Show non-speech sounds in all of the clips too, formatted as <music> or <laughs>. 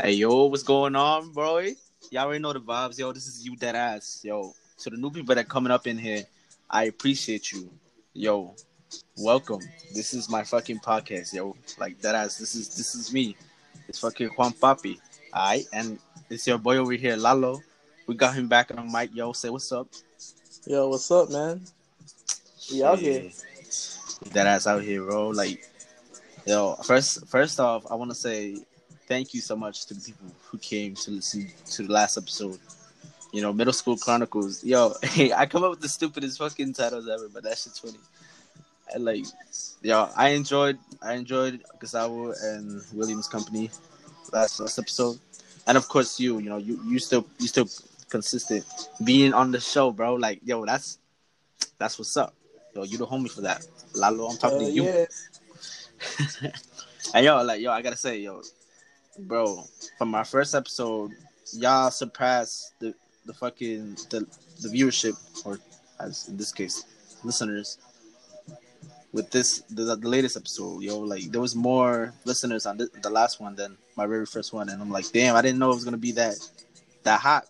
Hey yo, what's going on, bro? Y'all already know the vibes, yo. This is you dead ass, yo. So the new people that coming up in here, I appreciate you, yo. Welcome. This is my fucking podcast, yo. Like dead ass. This is this is me. It's fucking Juan Papi. Alright, and it's your boy over here, Lalo. We got him back on the mic, yo. Say what's up. Yo, what's up, man? We out here. Dead ass out here, bro. Like, yo. First, first off, I want to say thank you so much to the people who came to listen to the last episode. You know, Middle School Chronicles. Yo, <laughs> hey, I come up with the stupidest fucking titles ever, but that shit's funny. And like, yo, I enjoyed, I enjoyed Gustavo and William's company last last episode, and of course you. You know, you you still you still consistent being on the show, bro. Like, yo, that's that's what's up. Yo, you the homie for that. Lalo, I'm talking Uh, to you. yeah. <laughs> and yo, like, yo, I gotta say, yo, bro, from my first episode, y'all surpassed the the fucking the the viewership, or as in this case, listeners. With this, the, the latest episode, yo, like there was more listeners on the, the last one than my very first one, and I'm like, damn, I didn't know it was gonna be that that hot.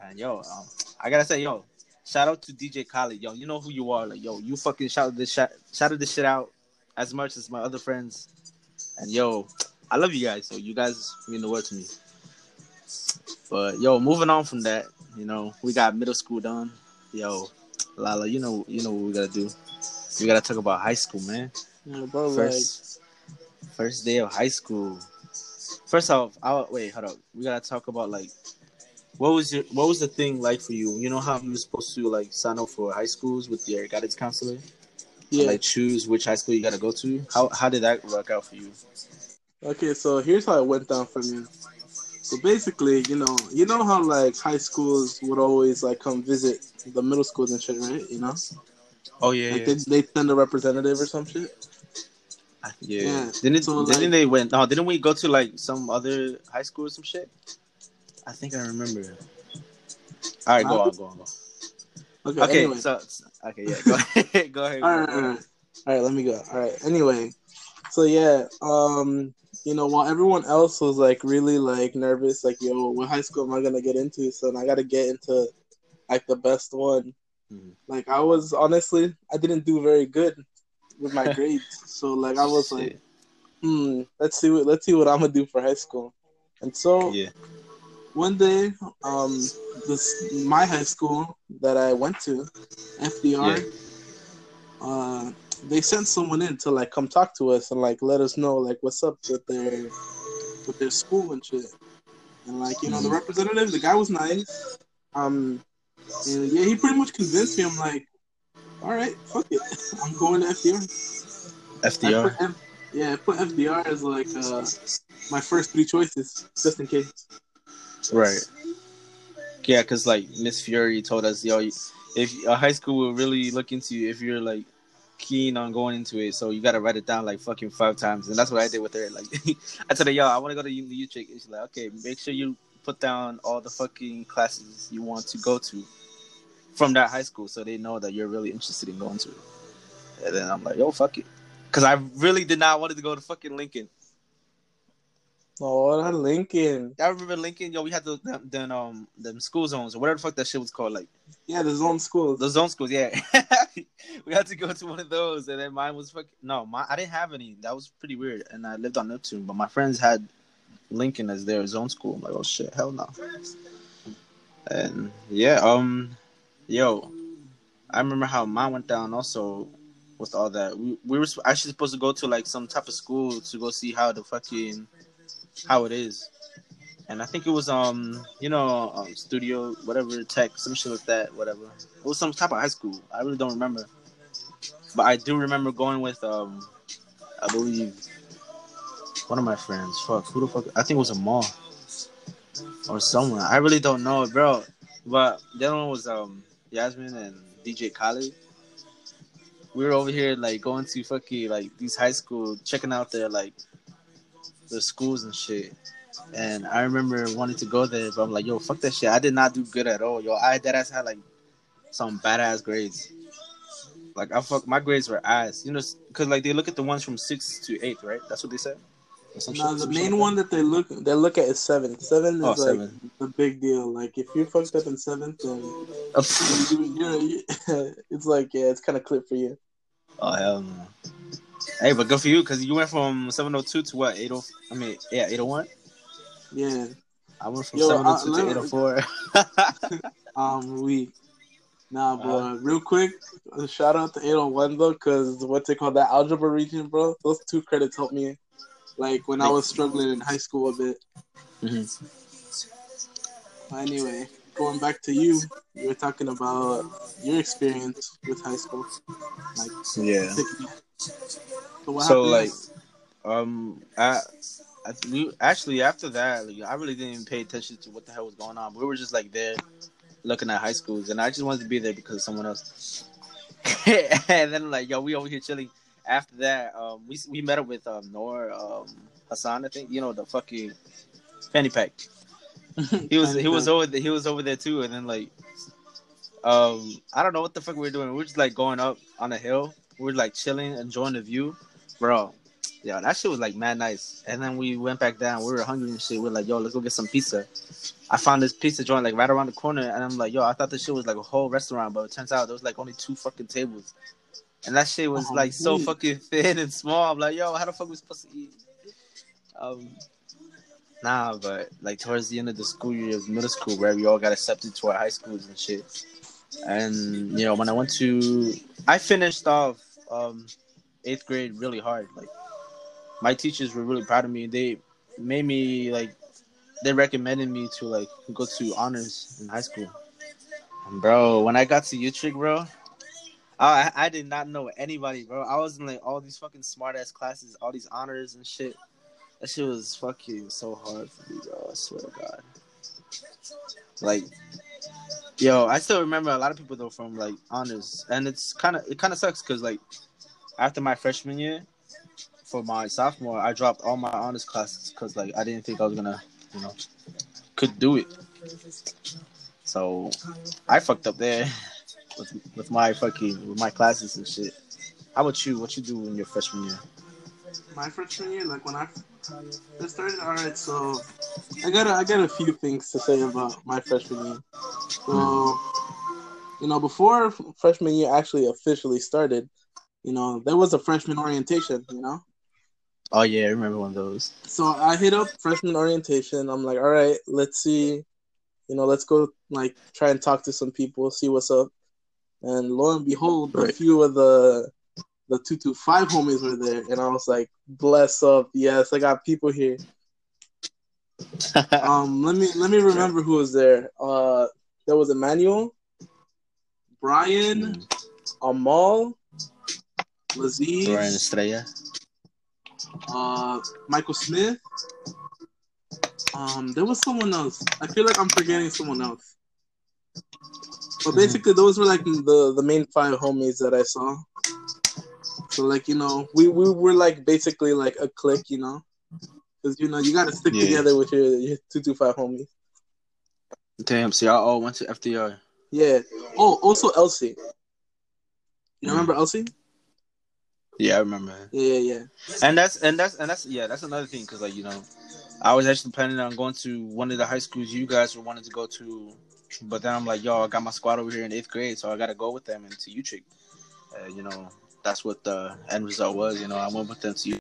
And yo, um, I gotta say, yo, shout out to DJ Khaled, yo, you know who you are, like, yo, you fucking shouted this shouted this shit out as much as my other friends, and yo, I love you guys, so you guys mean the world to me. But yo, moving on from that, you know, we got middle school done. Yo, Lala, you know, you know what we gotta do. We gotta talk about high school, man. Yeah, bro, like, First, first day of high school. First off, I wait, hold up. We gotta talk about like, what was your, what was the thing like for you? You know how you were supposed to like sign up for high schools with your guidance counselor, yeah. like choose which high school you gotta go to. How how did that work out for you? Okay, so here's how it went down for me. So basically, you know, you know how like high schools would always like come visit the middle schools and shit, right? You know, Oh yeah, like they they send a representative or some shit. Yeah. Yeah. Didn't So, didn't like- they went no, didn't we go to like some other high school or some shit? I think I remember. All right, go on, go on, go. Okay. Okay, anyway. so okay, yeah, go <laughs> ahead, go ahead. all right, all right, all right. Let me go. All right. Anyway, so yeah, um, you know, while everyone else was like really like nervous, like, yo, what high school am I gonna get into? So I got to get into like the best one. Mhm. Like I was honestly, I didn't do very good with my <laughs> grades. So like I was like, hmm, let's see what let's see what I'm gonna do for high school. And so yeah, one day, um, this my high school that I went to, FDR, uh, they sent someone in to like come talk to us and like let us know like what's up with their with their school and shit. And like you know, the Mhm. representative, the guy was nice. Um, and yeah, he pretty much convinced me. I'm like, all right, fuck it, <laughs> I'm going to FDR. FDR. put yeah, I put FDR as like uh, my first three choices, just in case. Right. Yeah, cause like Miss Fury told us, yo, if a high school will really look into you if you're like keen on going into it, so you gotta write it down like fucking five times, and that's what I did with her. Like, <laughs> I told her, yo, I want to go to Utrecht. She's like, okay, make sure you put down all the fucking classes you want to go to from that high school, so they know that you're really interested in going to it. And then I'm like, yo, fuck it, cause I really did not want to go to fucking Lincoln. Oh, that Lincoln. I remember Lincoln, yo, we had the them, them um them school zones or whatever the fuck that shit was called, like Yeah, the zone schools. the zone schools. Yeah, <laughs> we had to go to one of those, and then mine was fucking no, my I didn't have any. That was pretty weird, and I lived on Neptune, but my friends had Lincoln as their zone school. I'm like, oh shit, hell no. And yeah, um, yo, I remember how mine went down also with all that. We we were actually supposed to go to like some type of school to go see how the fucking how it is. And I think it was um you know um, studio whatever tech some shit like that whatever. It was some type of high school. I really don't remember. But I do remember going with um I believe one of my friends. Fuck who the fuck I think it was a mall or someone I really don't know bro. But the other one was um Yasmin and DJ Khaled. We were over here like going to fucking like these high school checking out their like the schools and shit. And I remember wanting to go there, but I'm like, yo, fuck that shit. I did not do good at all, yo. I that ass had like some badass grades. Like I fuck, my grades were ass. You know, cause like they look at the ones from sixth to eighth, right? That's what they said. No, the main one that they look they look at is seven. Seven is Oh, like seven. the big deal. Like if you fucked up in seventh, then you, you're, you <laughs> it's like yeah, it's kind of clip for you. Oh hell no. Hey, but good for you because you went from 702 to what 80. I mean, yeah, 801. Yeah. I went from Yo, 702 uh, to 804. <laughs> <laughs> Um, we. Nah, but Uh, real quick, shout out to 801 though, because what's it called? That algebra region, bro. Those two credits helped me, like when I was struggling in high school a bit. Mhm. Anyway, going back to you, you were talking about your experience with high school. Like, Yeah. So So like, um, I, I we actually after that, like, I really didn't even pay attention to what the hell was going on. We were just like there, looking at high schools, and I just wanted to be there because someone else. <laughs> and then like, yo, we over here chilling. After that, um, we we met up with um Nor um Hassan, I think you know the fucking fanny pack. <laughs> He was he was over there, he was over there too, and then like, um, I don't know what the fuck we were doing. We were just like going up on a hill. We were like chilling, enjoying the view, bro. Yeah, that shit was like mad nice. And then we went back down. We were hungry and shit. We are like, yo, let's go get some pizza. I found this pizza joint like right around the corner, and I'm like, yo, I thought this shit was like a whole restaurant, but it turns out there was like only two fucking tables, and that shit was Oh, like so fucking <laughs> thin and small. I'm like, yo, how the fuck we supposed to eat? Um, nah, but like towards the end of the school year of middle school, where we all got accepted to our high schools and shit. And you know, when I went to, I finished off um eighth grade really hard. Like my teachers were really proud of me. They made me like they recommended me to like go to honors in high school. And bro, when I got to Utrecht, bro, I I did not know anybody, bro. I was in like all these fucking smart ass classes, all these honors and shit. That shit was fucking so hard for me, bro. I swear to God. Like, yo, I still remember a lot of people though from like honors, and it's kind of it kind of sucks because like after my freshman year, for my sophomore, I dropped all my honors classes because like I didn't think I was gonna, you know, could do it. So I fucked up there <laughs> with with my fucking with my classes and shit. How about you? What you do in your freshman year? my freshman year, like when I started, all right. So I got a, I got a few things to say about my freshman year. So you know, before freshman year actually officially started, you know, there was a freshman orientation. You know, Oh yeah, I remember one of those. so I hit up freshman orientation. I'm like, all right, let's see, you know, let's go like try and talk to some people, see what's up. And lo and behold, a few of the the two two five homies were there, and I was like, bless up, yes, I got people here. <laughs> Um, let me let me remember who was there. Uh, there was Emmanuel, Brian, Amal, Laziz, Ryan Estrella. uh, Michael Smith. Um, there was someone else. I feel like I'm forgetting someone else. But basically, those were like the the main five homies that I saw. So like you know, we we were like basically like a clique, you know, because you know you got to stick Yeah. together with your your two two five homies. Damn, so y'all all went to FDR. Yeah. Oh, also Elsie. You Mm. remember Elsie? Yeah, I remember. Yeah, yeah, yeah. And that's and that's and that's yeah, that's another thing because like you know, I was actually planning on going to one of the high schools you guys were wanting to go to, but then I'm like, yo, I got my squad over here in eighth grade, so I got to go with them into Utrecht. Uh, you know, that's what the end result was. You know, I went with them to Utrecht.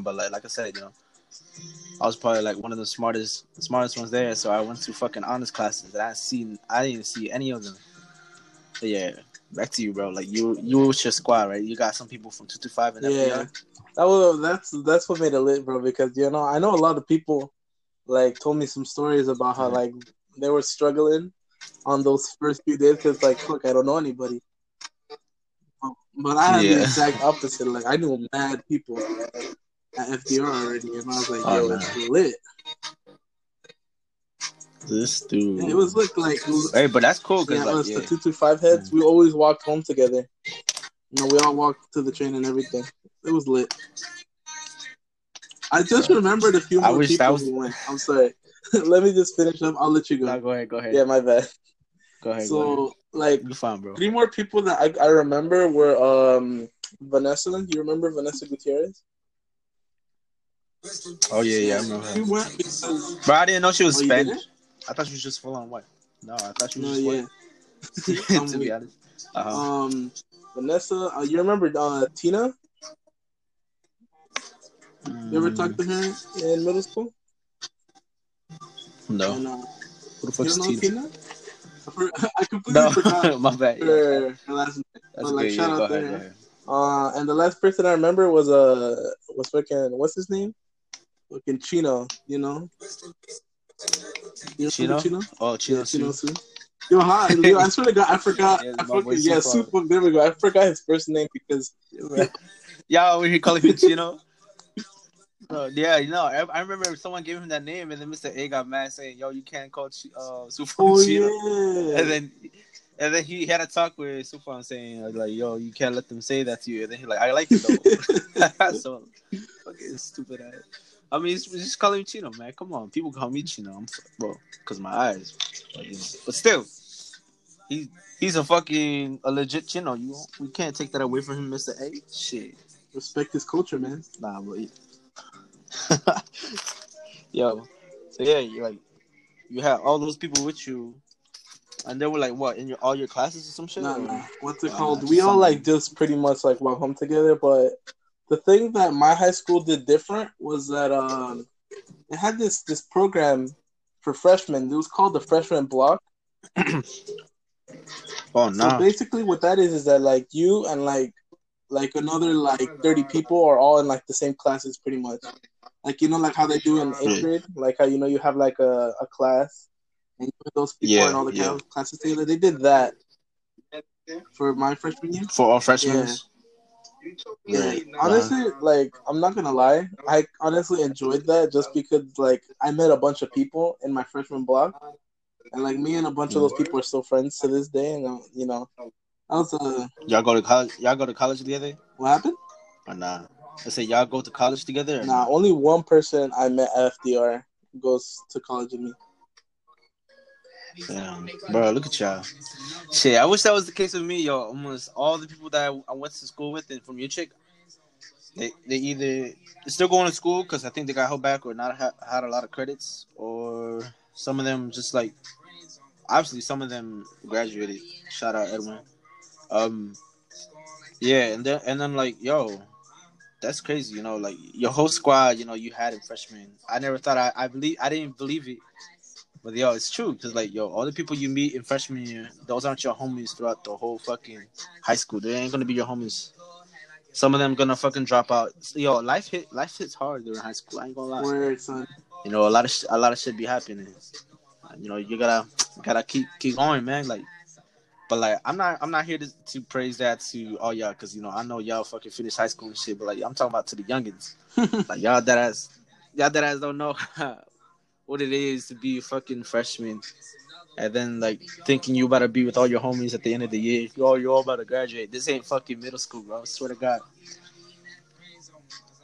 But like like I said, you know, I was probably like one of the smartest smartest ones there, so I went to fucking honors classes and I seen I didn't see any of them. But yeah, back to you, bro. Like you you with your squad, right? You got some people from two two five and Yeah. FDR. That was that's that's what made it lit, bro. Because you know, I know a lot of people like told me some stories about how Mhm. like they were struggling on those first few days because like, look, I don't know anybody. But I had Yeah. the exact opposite. Like I knew mad people at FDR already, and I was like, Oh, yo, man. it's lit. This dude. And it was lit like Hey, but that's cool because yeah, like, us yeah. the two two five heads. We always walked home together. You know, we all walked to the train and everything. It was lit. I just remembered a few I more wish people that was- who went. I'm sorry. <laughs> Let me just finish up. I'll let you go. No, go ahead, go ahead. Yeah, my bad. go ahead. go So like ahead. You fine, bro. three more people that I, I remember were um Vanessa. You remember Vanessa Gutierrez? Oh yeah, yeah, I remember her. went because But I didn't know she was Oh, Spanish. I thought she was just full on white. No, I thought she was no, just yeah. white. <laughs> to be honest. Uh-huh. Um, Vanessa, uh, you remember uh, Tina? You ever Mm, talked to her in middle school? No. And, uh, Who the fuck's don't Tina? Tina? <laughs> I, completely No, forgot <laughs> my bad. Yeah. her, her last name. That's but, like, shout Yeah, out ahead. there. Go. Uh, and the last person I remember was uh was fucking what's his name? Fucking Chino, you know. You Chino? remember Chino? Oh, Chino. Yeah, Chino. Yo, hi, yo, I swear to God, I <laughs> forgot. Yeah, I fucking yeah. There we go. I forgot his first name because Y'all over here calling him <laughs> Chino. Yeah, you know, I, I remember someone gave him that name, and then Mr. A got mad saying, "Yo, you can't call Ch- uh, Super oh Chino." yeah, And then, and then he had a talk with Super saying, "Like, yo, you can't let them say that to you." And then he's like, "I like it though." <laughs> so fucking stupid ass. I mean, just calling me Chino, man. Come on, people call me Chino, I'm, well, because my eyes. But, you know, but still, he he's a fucking a legit Chino. You we can't take that away from him, Mister A. Shit, respect his culture, man. nah, but <laughs> yo, so yeah, you like you have all those people with you, and they were like what in your all your classes or some shit. Nah, or-. What's it Nah, called? We all some- like just pretty much like went home together, but the thing that my high school did different was that um it had this this program for freshmen. It was called the freshman block. <clears throat> Oh no! So basically, what that is is that like you and like like another like thirty people are all in like the same classes, pretty much. Like you know, like how they do in eighth Yeah. grade, like how you know you have like a, a class and you put those people Yeah, in all the yeah. classes together. They did that for my freshman year. for all freshmen. Yeah. Yeah. Yeah, honestly, like I'm not gonna lie, I honestly enjoyed that just because like I met a bunch of people in my freshman block, and like me and a bunch of those people are still friends to this day. And uh, you know, that was uh, Y'all go to college. Y'all go to college together what happened. or nah? I say y'all go to college together. Nah, only one person I met at FDR goes to college with me. Bro, look at y'all. Shit, I wish that was the case with me, yo. Almost all the people that I, I went to school with and from Utrecht, they they either still going to school because I think they got held back or not ha- had a lot of credits, or some of them just like obviously some of them graduated. Shout out Edwin. Um, yeah, and then and then like yo, that's crazy. You know, like your whole squad. You know, you had in freshman. I never thought I I believe I didn't believe it. But yo, it's true because like yo, all the people you meet in freshman year, those aren't your homies throughout the whole fucking high school. They ain't gonna be your homies. Some of them gonna fucking drop out. Yo, life hit life hits hard during high school. I ain't gonna lie. Where son, You know, a lot of sh- a lot of shit be happening. You know, you gotta gotta keep keep going, man. Like, but like, I'm not I'm not here to, to praise that to all y'all because you know I know y'all fucking finished high school and shit. But like, I'm talking about to the youngins. <laughs> like y'all that ass y'all that ass don't know <laughs> what it is to be a fucking freshman and then like thinking you about to be with all your homies at the end of the year. Yo, you're all about to graduate. This ain't fucking middle school, bro. I swear to God.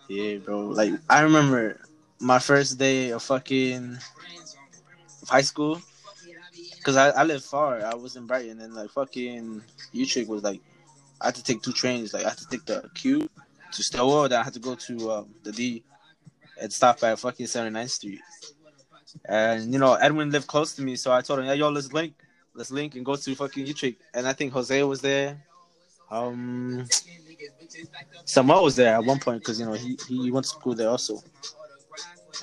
Yeah, bro. Like I remember my first day of fucking high school. Cause I, I live far. I was in Brighton and like fucking Utrecht was like I had to take two trains. Like I had to take the Q to Stillwell, then I had to go to um, the D and stop at fucking 79th Street. And you know, Edwin lived close to me, so I told him, "Yeah, yo, let's link, let's link and go to fucking Utrecht." And I think Jose was there. Um, Samuel was there at one point because you know he he went to school there also.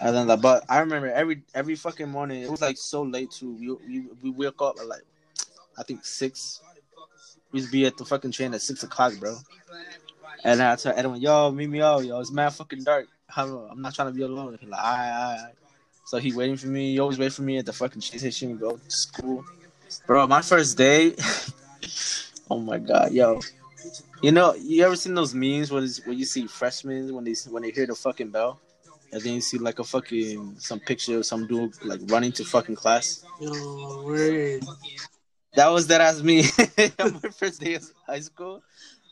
And then, like, but I remember every every fucking morning it was like so late too. We we we wake up at like I think six. We used to be at the fucking train at six o'clock, bro. And I told Edwin, "Yo, meet me out, yo. It's mad fucking dark. I'm, not trying to be alone." He's like, "Alright, alright." So he waiting for me. He always wait for me at the fucking station. Go to school, bro. My first day. <laughs> oh my god, yo. You know, you ever seen those memes where, it's- where you see freshmen when they when they hear the fucking bell, and then you see like a fucking some picture of some dude like running to fucking class. yo, word. That was that as me <laughs> my first day of high school,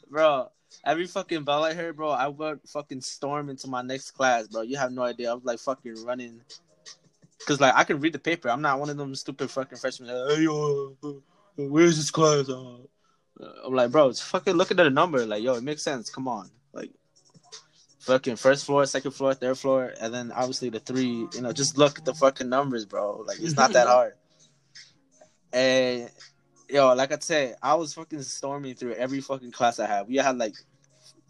bro. Every fucking bell I heard, bro, I would fucking storm into my next class, bro. You have no idea. I was like fucking running, cause like I can read the paper. I'm not one of them stupid fucking freshmen. Like, hey yo, where's this class? I'm like, bro, it's fucking look at the number. Like, yo, it makes sense. Come on, like, fucking first floor, second floor, third floor, and then obviously the three. You know, just look at the fucking numbers, bro. Like it's not that <laughs> hard. And yo, like I said, I was fucking storming through every fucking class I had. We had like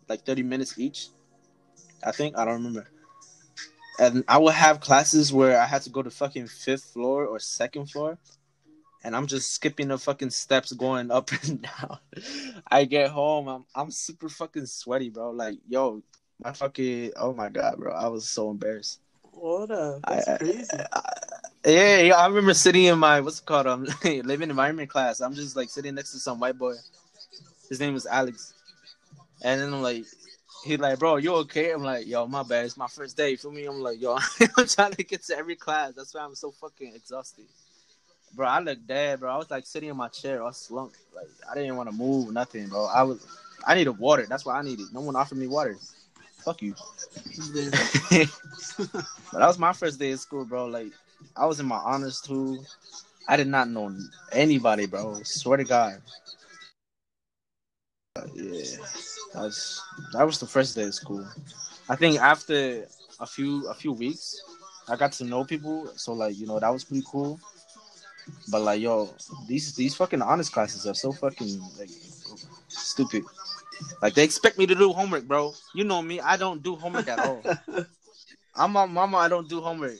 like thirty minutes each. I think I don't remember. And I would have classes where I had to go to fucking fifth floor or second floor, and I'm just skipping the fucking steps going up <laughs> and down. I get home, I'm I'm super fucking sweaty, bro. Like, yo, my fucking oh my god, bro. I was so embarrassed. What up? That's I, crazy. I, I, yeah, yeah, I remember sitting in my what's it called um <laughs> living environment class. I'm just like sitting next to some white boy. His name was Alex, and then I'm like, he like, bro, you okay? I'm like, yo, my bad. It's my first day. For me, I'm like, yo, <laughs> I'm trying to get to every class. That's why I'm so fucking exhausted. Bro, I look dead, bro. I was like sitting in my chair, all slumped. Like I didn't want to move, nothing, bro. I was, I needed water. That's what I needed. No one offered me water. Fuck you. <laughs> but that was my first day of school, bro. Like I was in my honors too. I did not know anybody, bro. Swear to God. Yeah, that's that was the first day of school. I think after a few a few weeks, I got to know people. So like you know that was pretty cool. But like yo, these these fucking honors classes are so fucking like stupid. Like they expect me to do homework, bro. You know me, I don't do homework at all. <laughs> I'm a mama, I don't do homework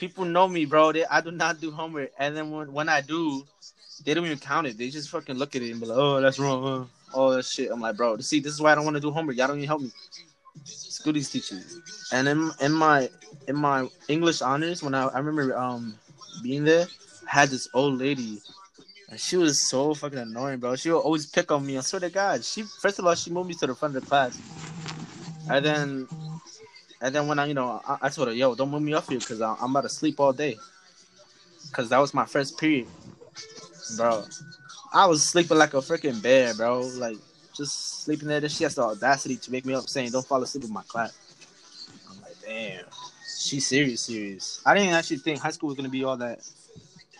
people know me, bro. They, I do not do homework, and then when, when I do, they don't even count it. They just fucking look at it and be like, "Oh, that's wrong." Huh? All that shit. I'm like, bro. See, this is why I don't want to do homework. Y'all don't even help me. School these teachers. And in in my in my English honors, when I I remember um being there, I had this old lady. And she was so fucking annoying, bro. She would always pick on me. I swear to God. She first of all, she moved me to the front of the class, and then and then when I, you know, I, I told her, yo, don't move me up here because I'm about to sleep all day. Because that was my first period, bro. I was sleeping like a freaking bear, bro. Like, just sleeping there. Then she has the audacity to wake me up saying, don't fall asleep in my class. I'm like, damn. She's serious, serious. I didn't actually think high school was going to be all that.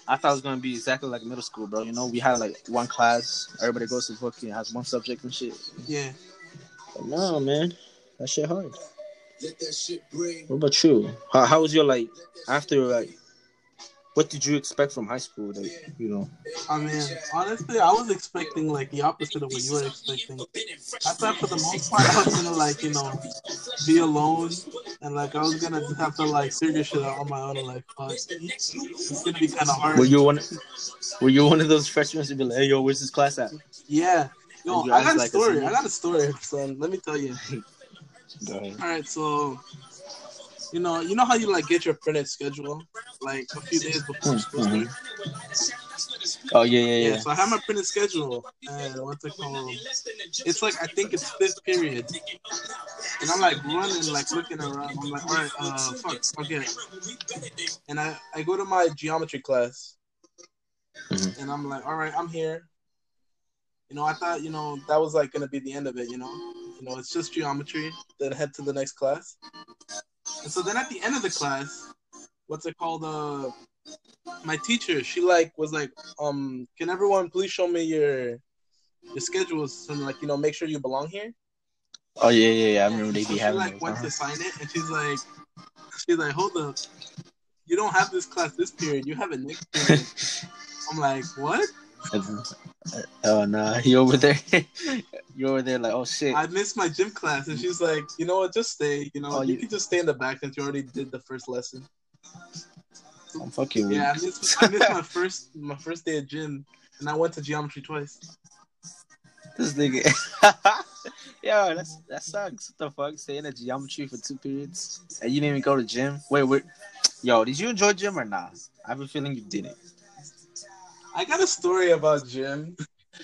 I thought it was going to be exactly like middle school, bro. You know, we had like one class. Everybody goes to fucking has one subject and shit. Yeah. But no, man. That shit hard. Let that shit. What about you? How, how was your like after like? What did you expect from high school? That you know. I mean, honestly, I was expecting like the opposite of what you were expecting. I thought for the most part I was gonna like you know be alone and like I was gonna just have to like figure shit out on my own. Like, but it's gonna be kind of hard. Were you one? Were you one of those freshmen to be like, "Hey, yo, where's this class at?" Yeah. Yo, I got a story. I got a story, son. Let me tell you. <laughs> All right, so you know, you know how you like get your printed schedule like a few days before school mm-hmm. Oh yeah, yeah, yeah, yeah. So I have my printed schedule, and what's it called? It's like I think it's fifth period, and I'm like running, like looking around. I'm like, all right, uh, fuck, forget. And I I go to my geometry class, mm-hmm. and I'm like, all right, I'm here. You know, I thought you know that was like gonna be the end of it. You know, you know, it's just geometry. Then head to the next class. And so then at the end of the class, what's it called? Uh, my teacher, she like was like, um, can everyone please show me your your schedules and like you know make sure you belong here. Oh yeah, yeah, yeah. I remember they be so having. She like went to sign it, and she's like, she's like, hold up, you don't have this class this period. You have it next period. <laughs> I'm like, what? Oh nah, you over there? <laughs> You're over there like, oh shit. I missed my gym class, and she's like, you know what? Just stay. You know, oh, you, you can just stay in the back since you already did the first lesson. Oh, I'm fucking. Yeah, I missed, I missed my <laughs> first my first day of gym, and I went to geometry twice. This nigga. <laughs> Yo, that's that sucks. What the fuck? Staying at geometry for two periods, and you didn't even go to gym. Wait, wait. Yo, did you enjoy gym or not? I have a feeling you didn't. I got a story about gym.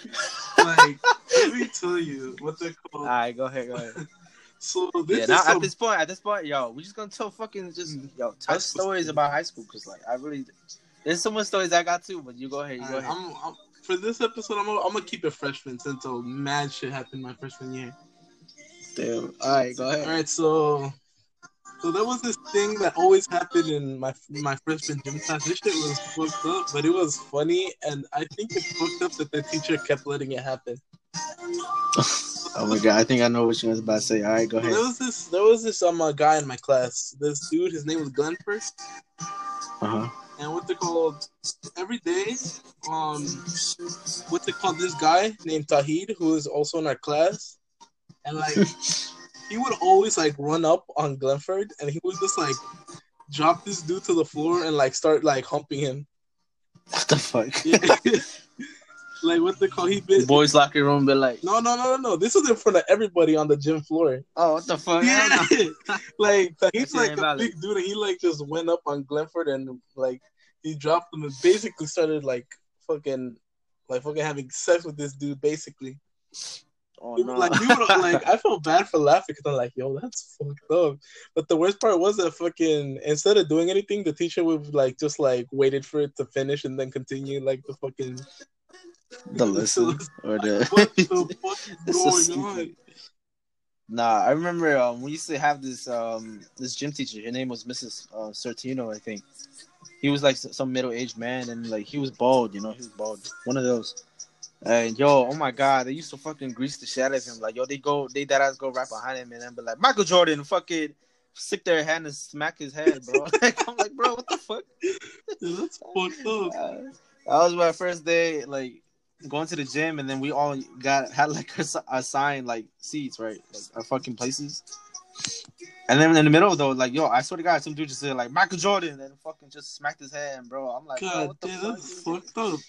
<laughs> like, let me tell you what they're called. All right, go ahead, go ahead. <laughs> so this yeah, now, some... at this point, at this point, yo, we just gonna tell fucking just mm. yo tell stories about high school because like I really there's so much stories I got too, but you go ahead, you go ahead. I'm, I'm, for this episode, I'm gonna, I'm gonna keep it freshman since a mad shit happened my freshman year. Damn. All right, go ahead. All right, so so there was this thing that always happened in my my freshman gym class. This shit was fucked up, but it was funny, and I think it's fucked up that the teacher kept letting it happen. Oh my god, I think I know what you was about to say. All right, go ahead. There was this there was this um uh, guy in my class. This dude, his name was Glenford. Uh huh. and what they called every day um what they called this guy named Tahid who is also in our class and like <laughs> he would always like run up on Glenford and he would just like drop this dude to the floor and like start like humping him What the fuck? <laughs> like what they call he bit Boys locker room, but like, no no no no no this was in front of everybody on the gym floor oh, what the fuck? yeah. <laughs> <laughs> like he's like a invalid. big dude, and he like just went up on Glenford and like he dropped him and basically started like fucking like fucking having sex with this dude. Basically, Oh no. like were like I felt bad for laughing because I'm like, yo, that's fucked up. But the worst part was that fucking instead of doing anything, the teacher would like just like waited for it to finish and then continue like the fucking the listen or the. <laughs> what the fuck <laughs> is going stupid. on? Nah, I remember um, we used to have this um this gym teacher. Her name was Mrs. Uh, Sortino, I think. He was like some middle aged man, and like he was bald. You know, he was bald. One of those. And yo, oh my god, they used to fucking grease the shit out of him. Like yo, they go, they that ass go right behind him and then be like Michael Jordan, fucking stick their hand and smack his head, bro. <laughs> like I'm like, bro, what the fuck? <laughs> That's fucked up. <laughs> Uh, that was my first day, like going to the gym, and then we all got had like assigned like seats, right, like our fucking places. And then in the middle though, like yo, I swear to God, some dude just said like Michael Jordan, and fucking just smacked his hand, bro. I'm like, God what the damn, fuck? that's fucked up.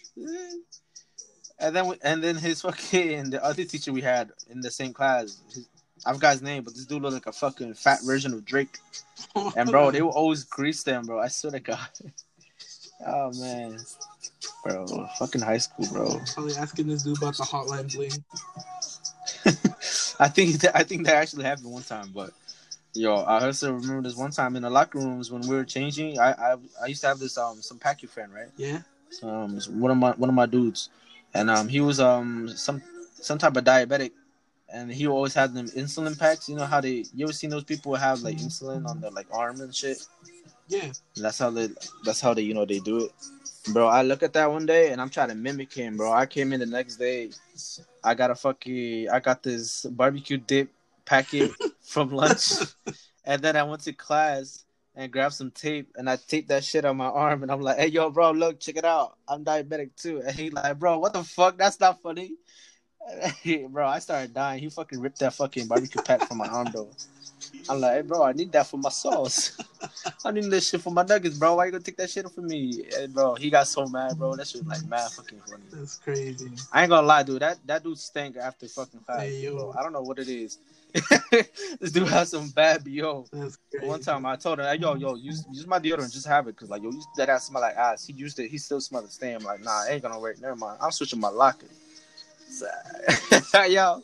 And then we, and then his fucking the other teacher we had in the same class, his, I forgot his name, but this dude looked like a fucking fat version of Drake. And bro, they would always grease them, bro. I swear to God. <laughs> Oh man, bro, fucking high school, bro. Probably asking this dude about the hotline bling. <laughs> I think that, I think that actually happened one time, but yo, I also remember this one time in the locker rooms when we were changing. I I, I used to have this um some Pacu friend, right? Yeah. Um, one of my one of my dudes, and um he was um some some type of diabetic, and he always had them insulin packs. You know how they you ever seen those people have like insulin on their like arm and shit. Yeah. And that's how they that's how they you know they do it. Bro, I look at that one day and I'm trying to mimic him, bro. I came in the next day. I got a fucking I got this barbecue dip packet <laughs> from lunch. And then I went to class and grabbed some tape and I taped that shit on my arm and I'm like, hey yo, bro, look, check it out. I'm diabetic too. And he like, bro, what the fuck? That's not funny. <laughs> bro, I started dying. He fucking ripped that fucking barbecue pack from my arm though. I'm like, hey, bro, I need that for my sauce. I need this shit for my nuggets, bro. Why you gonna take that shit from me? And bro, he got so mad, bro. That shit was like mad fucking funny. That's crazy. I ain't gonna lie, dude. That that dude stank after fucking class. Hey, yo. bro. I don't know what it is. <laughs> this dude has some bad bo. That's crazy. One time I told him, hey, yo, yo, use use my deodorant, just have it, cause like yo, that ass smell like ass. He used it, he still smell the stain. I'm like, nah, it ain't gonna work. Never mind. I'm switching my locker. <laughs> Yo,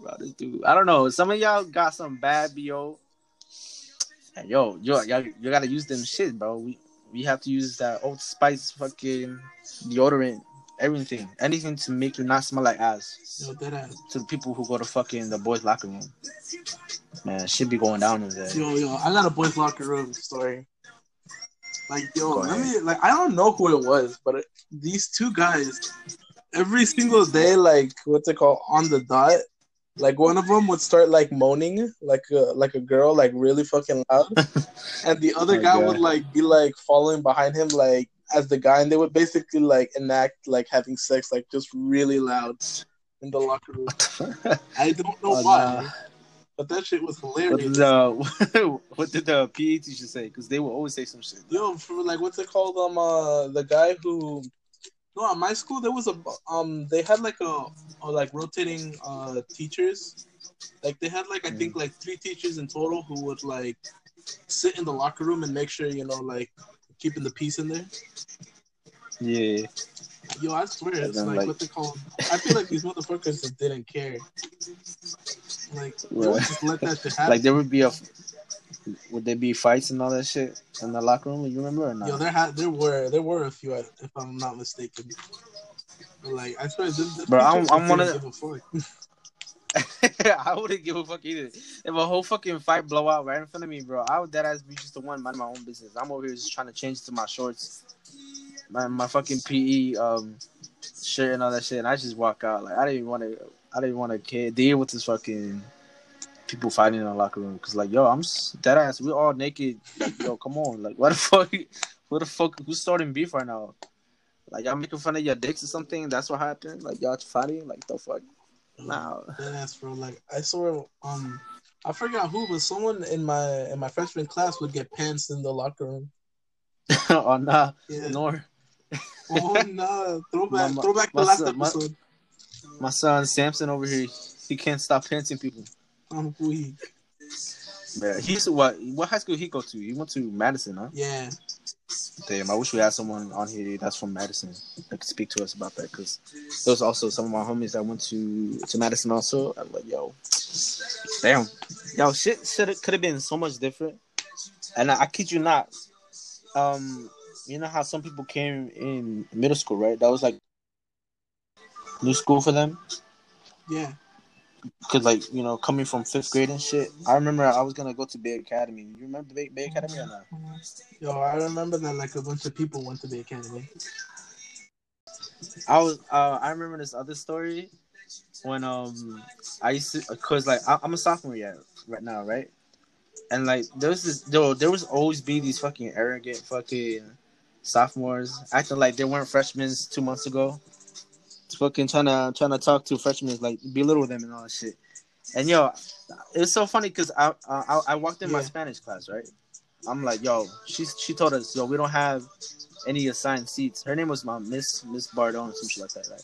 bro, this dude. I don't know. Some of y'all got some bad bo. And yo, yo, y'all, you gotta use them shit, bro. We we have to use that Old Spice fucking deodorant, everything, anything to make you not smell like ass. Yo, that ass. To the people who go to fucking the boys' locker room, man, shit be going down in there. Yo, yo, I got a boys' locker room story. Like, yo, let me, like, I don't know who it was, but it, these two guys, every single day, like, what's it called, on the dot, like, one of them would start, like, moaning, like, a, like a girl, like, really fucking loud. <laughs> and the other Oh, guy God. would, like, be, like, following behind him, like, as the guy, and they would basically, like, enact, like, having sex, like, just really loud in the locker room. I don't know Oh, why, nah. but that shit was What hilarious. did the <laughs> what did the PE teacher say? Because they will always say some shit. Yo, for like what's it called? Um, uh, the guy who, no, at my school there was a um, they had like a, a like rotating uh teachers, like they had like I think like three teachers in total who would like sit in the locker room and make sure you know like keeping the peace in there. Yeah, Yo, I swear it's then, like, like- what they call. I feel like these motherfuckers just didn't care. Like they Right. would just let that shit happen. <laughs> like there would be a would there be fights and all that shit in the locker room? You remember or not? Yo, there had there were there were a few if I'm not mistaken. But like I swear, this, this Bro, I'm- I'm one didn't of give a fuck. I wouldn't give a fuck either. If a whole fucking fight blow out right in front of me, bro, I would dead ass be just the one minding my own business. I'm over here just trying to change to my shorts, my my fucking PE um shirt and all that shit, and I just walk out like I didn't want to I didn't want to deal with this fucking people fighting in the locker room because like yo, I'm dead ass. We all naked. <laughs> yo, come on, like what the fuck? <laughs> What the fuck? Who's starting beef right now? Like y'all making fun of your dicks or something? That's what happened. Like y'all fighting? Like the fuck? Nah. That's bro. Like I saw um I forgot who, but someone in my in my freshman class would get pants in the locker room. <laughs> oh nah, yeah. nor. oh nah, throwback, my, throwback the last episode. My, son Samson over here, he can't stop pantsing people. I'm weak. Yeah, he's what? What high school he go to? He went to Madison, huh? Yeah. Damn, I wish we had someone on here that's from Madison that could speak to us about that because there was also some of my homies that went to to Madison also. I'm like, yo, damn, yo, shit should could have been so much different. And I, I kid you not, um, you know how some people came in middle school, right? That was like new school for them. Yeah. Cause like you know, coming from fifth grade and shit, I remember I was gonna go to Bay Academy. You remember Bay, Bay Academy or not? Yo, I remember that like a bunch of people went to Bay Academy. I was, uh, I remember this other story when um I used to, cause like I, am a sophomore yet right now, right? And like there was this, there, there was always be these fucking arrogant fucking sophomores acting like they weren't freshmen two months ago fucking trying to trying to talk to freshmen, like belittle them and all that shit. And yo, it's so funny because I, I I walked in yeah. my Spanish class, right? I'm like, yo, she she told us, yo, we don't have any assigned seats. Her name was my Miss Miss Bardone, some shit like that, right?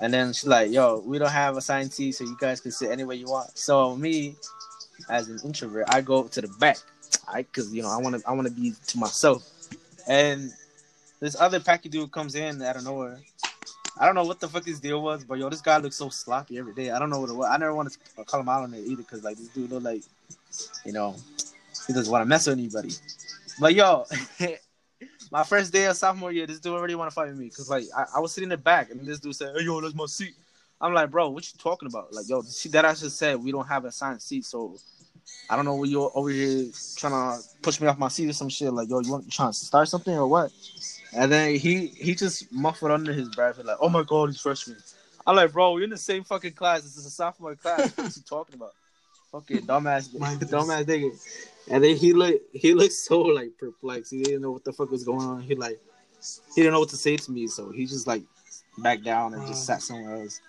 And then she's like, yo, we don't have assigned seats, so you guys can sit anywhere you want. So me, as an introvert, I go to the back, I because you know I want to I want to be to myself. And this other packy dude comes in out of nowhere, I don't know what the fuck his deal was, but yo, this guy looks so sloppy every day. I don't know what it was. I never want to call him out on it either, cause like this dude look like, you know, he doesn't want to mess with anybody. But yo, <laughs> my first day of sophomore year, this dude already want to fight with me, cause like I, I, was sitting in the back, and this dude said, "Hey yo, that's my seat." I'm like, bro, what you talking about? Like, yo, that I just said we don't have assigned seat, so I don't know what you're over here trying to push me off my seat or some shit. Like, yo, you want you trying to start something or what? And then he he just muffled under his breath like, "Oh my god, he's freshman." I'm like, bro, we're in the same fucking class. This is a sophomore class. What you <laughs> talking about? Fucking dumbass, dumbass nigga. And then he look he looked so like perplexed. He didn't know what the fuck was going on. He like he didn't know what to say to me, so he just like backed down and just sat somewhere else.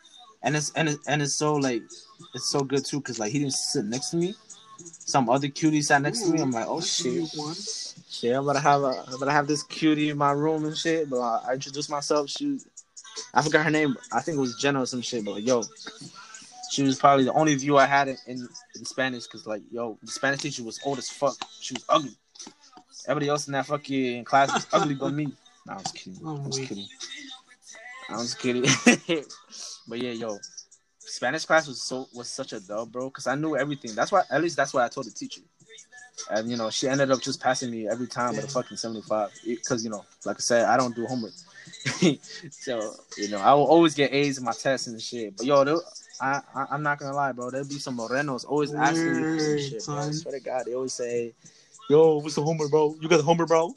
And it's and it's, and it's so like it's so good too because like he didn't sit next to me. Some other cutie sat next Ooh, to me. I'm like, oh shit. Shit, I'm gonna have a, I'm gonna have this cutie in my room and shit. But I, I introduced myself. She, I forgot her name. I think it was Jenna or some shit. But like, yo, she was probably the only view I had in, in, in Spanish because like, yo, the Spanish teacher was old as fuck. She was ugly. Everybody else in that fucking class was ugly but me. Nah, I was kidding. I was kidding. I was kidding. <laughs> but yeah, yo, Spanish class was so was such a dub, bro. Because I knew everything. That's why, at least that's why I told the teacher. And you know she ended up just passing me every time with a fucking 75 because you know like i said i don't do homework. <laughs> So you know i will always get a's in my tests and shit. But yo I, I am not gonna lie bro there'll be some morenos always asking me for some shit bro. i swear to god they always say yo what's the homework bro? You got the homework bro?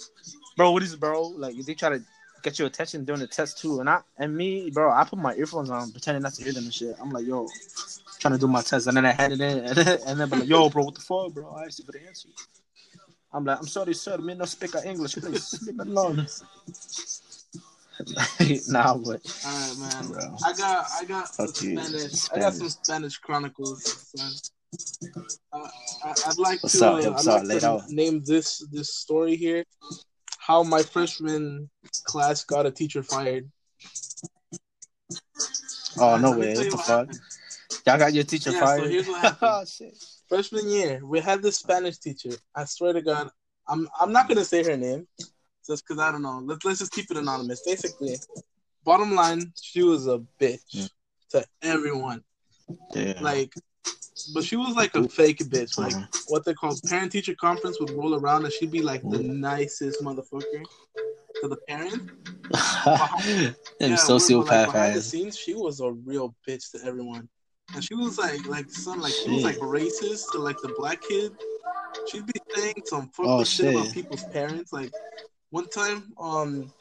Bro what is it bro? like they try to get your attention during the test too and i and me bro i put my earphones on pretending not to hear them and shit i'm like yo trying to do my test, and then I had it in, <laughs> and then, and then like, "Yo, bro, what the fuck, bro? I asked you for the answer." I'm like, "I'm sorry, sir. Me no speak English, please. Me alone." <laughs> nah, but all right, man. Bro. I got, I got Spanish, Spanish, I got some Spanish chronicles. Uh, I, would like What's to, up, uh, I'd like to name this this story here. How my freshman class got a teacher fired. Oh no way! What the fuck? Happened. Y'all got your teacher yeah, fired. So here's what <laughs> happened. oh, shit. Freshman year, we had this Spanish teacher. I swear to God, I'm I'm not gonna say her name, just because I don't know. Let's let's just keep it anonymous. Basically, bottom line, she was a bitch yeah. to everyone. Yeah. Like, but she was like a fake bitch. Like what they call parent teacher conference would roll around, and she'd be like the nicest motherfucker to the parent. <laughs> yeah, sociopath. Like, behind the scenes, she was a real bitch to everyone and she was like, like some like she was like racist to like the black kid. She'd be saying some fucked oh, shit. shit about people's parents. Like one time, um,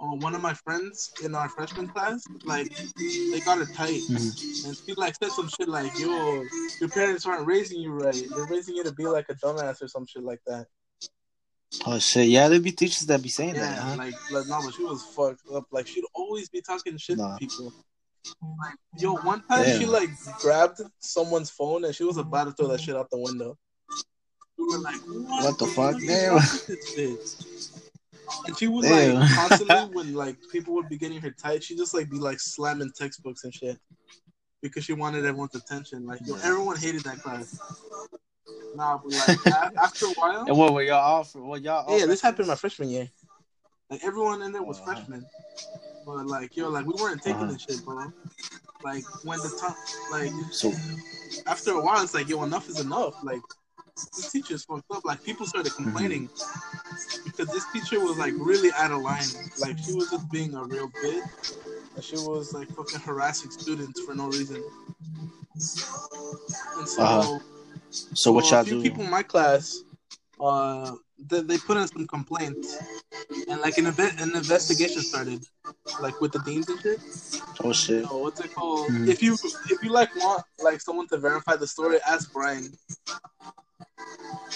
uh, one of my friends in our freshman class, like they got it tight, Mhm. and she like said some shit like, "Yo, your parents aren't raising you right. They're raising you to be like a dumbass or some shit like that." Oh shit, yeah, there'd be teachers that be saying Yeah, that. Huh? like, like no, but she was fucked up. Like she'd always be talking shit Nah. to people. Like, yo, one time she like grabbed someone's phone and she was about to throw that shit out the window. We were like, what, What the fuck? is Damn. wrong with this <laughs> bitch? And she would Damn. like constantly when like people would be getting her tight, she just like be like slamming textbooks and shit because she wanted everyone's attention. Like, yo, everyone hated that class. Nah, but like <laughs> after a while, And what were y'all all for? What y'all? all yeah, this happened my freshman year. Like everyone in there was Uh-huh. freshmen, but like yo, like we weren't taking Uh-huh. this shit, bro. Like when the time, like So after a while, it's like yo, enough is enough. Like this teacher's fucked up. Like people started Mm-hmm. complaining because this teacher was like really out of line. Like she was just being a real bitch, and she was like fucking harassing students for no reason. And so. Uh-huh. so what y'all a few do? people in my class, uh, they, they put in some complaints, and like an event, an investigation started, like with the deans and shit. Oh shit. So what's it called? Mhm. If you if you like want like someone to verify the story, ask Brian.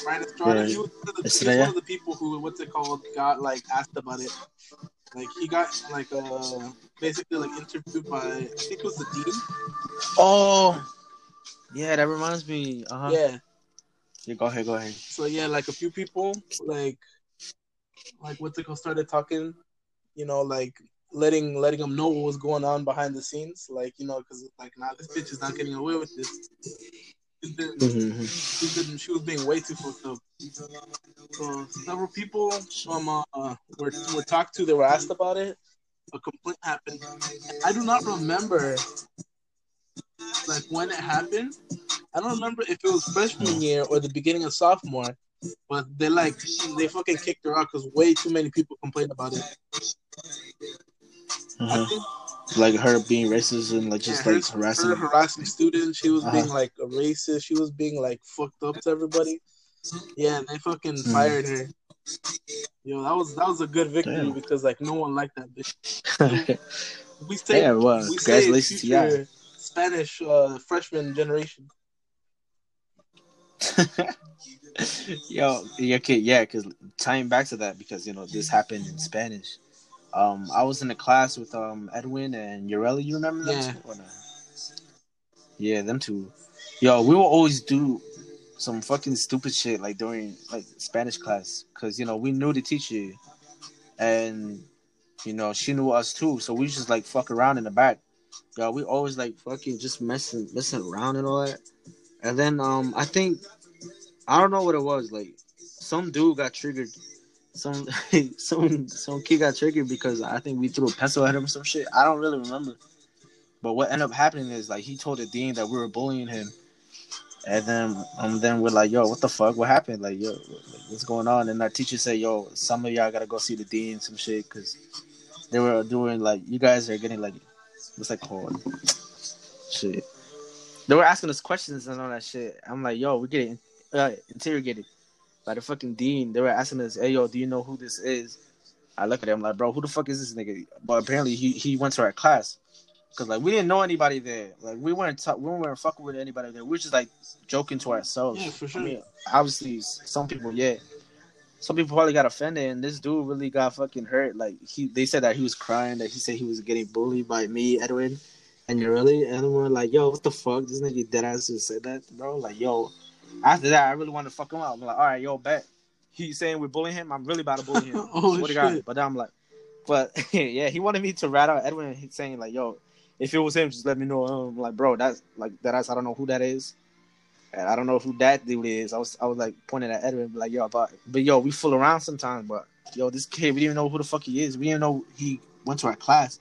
Brian Estrada, Right. he was, one of the, he was one of the people who what's it called got like asked about it. Like he got like uh basically like interviewed by I think it was the dean. Oh. Yeah, that reminds me. Uh huh. Yeah. Yeah. Go ahead. Go ahead. So yeah, like a few people, like, like what's it called, started talking, you know, like letting letting them know what was going on behind the scenes, like you know, because like now this bitch is not getting away with this. She's been, Mm-hmm. she's been, she was being way too fucked up. So several people from uh were were talked to. They were asked about it. A complaint happened. I do not remember like when it happened. I don't remember if it was freshman year or the beginning of sophomore, but they like they fucking kicked her out because way too many people complained about it. I Uh-huh. think Like her being racist and like just yeah, like her, harassing. her harassing students. She was Uh-huh. being like a racist. She was being like fucked up to everybody. Yeah, they fucking Mm. fired her. Yo, that was that was a good victory Damn. because like no one liked that bitch. <laughs> We say yeah, well, we congratulations to y'all. Spanish uh, freshman generation. <laughs> Yo, yeah, okay, yeah, because tying back to that, because you know this happened in Spanish. Um, I was in a class with um Edwin and Ureli. You remember them Yeah. two? No? Yeah, them two. Yo, we will always do some fucking stupid shit like during like Spanish class, because you know we knew the teacher, and you know she knew us too. So we just like fuck around in the back. Yo, we always like fucking just messing messing around and all that. And then um I think I don't know what it was. Like some dude got triggered. Some <laughs> some some kid got triggered because I think we threw a pencil at him or some shit. I don't really remember. But what ended up happening is like he told the dean that we were bullying him. And then um then we're like, yo, what the fuck? What happened? Like, yo, what's going on? And our teacher said, yo, some of y'all gotta go see the dean some shit because they were doing like you guys are getting like what's that called? Shit. They were asking us questions and all that shit. I'm like, yo, we're getting uh, interrogated by the fucking dean. They were asking us, "Hey, yo, do you know who this is?" I look at him like, "Bro, who the fuck is this nigga?" But apparently, he he went to our class because like we didn't know anybody there. Like we weren't ta- we weren't fucking with anybody there. We were just like joking to ourselves. Yeah, for sure. I mean, obviously, some people, yeah. Some people probably got offended, and this dude really got fucking hurt. Like he, they said that he was crying, that he said he was getting bullied by me, Edwin, and you really, and we're like, yo, what the fuck? This nigga dead ass just said that, bro. Like, yo, after that, I really wanted to fuck him up. I'm like, all right, yo, bet. He's saying we're bullying him. I'm really about to bully him. <laughs> Oh, God. shit. But I'm like, but <laughs> yeah, he wanted me to rat out Edwin. He's saying like, yo, if it was him, just let me know. Um, I'm like, bro, that's like that. I don't know who that is. And I don't know who that dude is. I was I was like pointing at Edwin, like, yo, but but yo, we fool around sometimes, but yo, this kid, we didn't even know who the fuck he is. We didn't know he went to our class.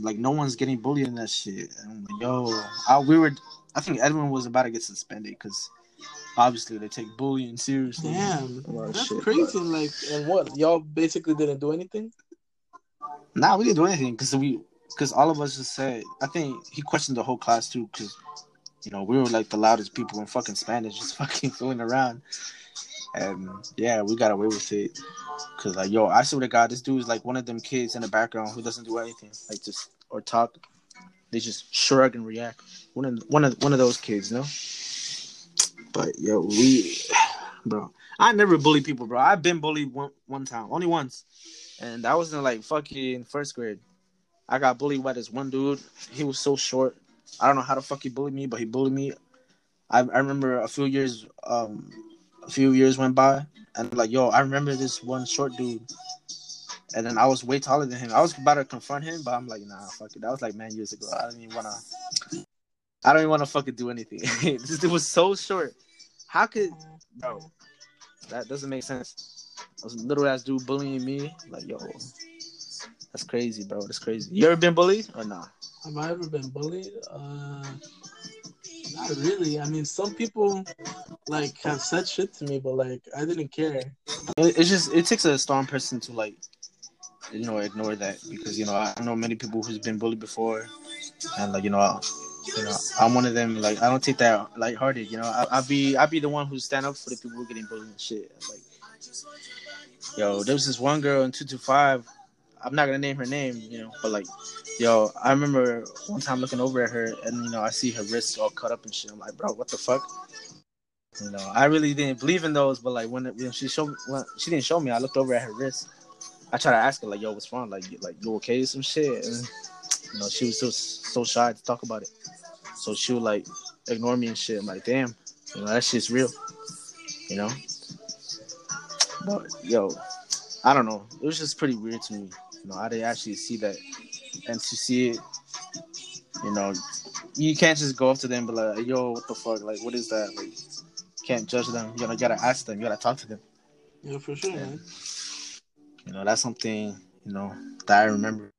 Like no one's getting bullied in that shit. And I'm like, yo, I, we were. I think Edwin was about to get suspended because obviously they take bullying seriously. Damn, A lot of that's shit, crazy. Like, and what? Y'all basically didn't do anything. Nah, we didn't do anything because we because all of us just said. I think he questioned the whole class too because you know we were like the loudest people in fucking Spanish, <laughs> just fucking fooling around. And yeah, we got away with it. Cause like, yo, I swear to God, this dude is like one of them kids in the background who doesn't do anything, like just or talk. They just shrug and react. One of one of one of those kids, no. But yo, we, <sighs> bro, I never bully people, bro. I've been bullied one one time, only once, and that was in like fucking first grade. I got bullied by this one dude. He was so short. I don't know how the fuck he bullied me, but he bullied me. I, I remember a few years, um, a few years went by, and like, yo, I remember this one short dude, and then I was way taller than him. I was about to confront him, but I'm like, nah, fuck it. That was like man years ago. I don't even wanna. I don't even want to fucking do anything. <laughs> this dude was so short. How could, bro? That doesn't make sense. I was a little ass dude bullying me. Like, yo, that's crazy, bro. That's crazy. You ever been bullied or nah? Have I ever been bullied? Uh, not really. I mean, some people like have said shit to me, but like I didn't care. It, it's just it takes a strong person to like, you know, ignore that because you know I know many people who's been bullied before, and like you know, you know I'm one of them. Like I don't take that lighthearted. You know, I, I'll be I'll be the one who stand up for the people who getting bullied and shit. Like, yo, there was this one girl in two two five. I'm not gonna name her name, you know, but like Yo, I remember one time looking over at her and you know I see her wrists all cut up and shit. I'm like, bro, what the fuck? You know, I really didn't believe in those, but like when, when she showed when she didn't show me, I looked over at her wrist. I tried to ask her like, yo, what's wrong? Like, like you okay? Some shit. And you know, she was so so shy to talk about it. So she would like ignore me and shit. I'm like, damn, you know that shit's real. You know. But yo, I don't know. It was just pretty weird to me. You know, I didn't actually see that and to see it, you know, you can't just go up to them and be like, "Yo, what the fuck? Like, what is that?" Like, can't judge them. You know, you gotta ask them. You gotta talk to them. Yeah, for sure, man. You know, that's something you know that I remember.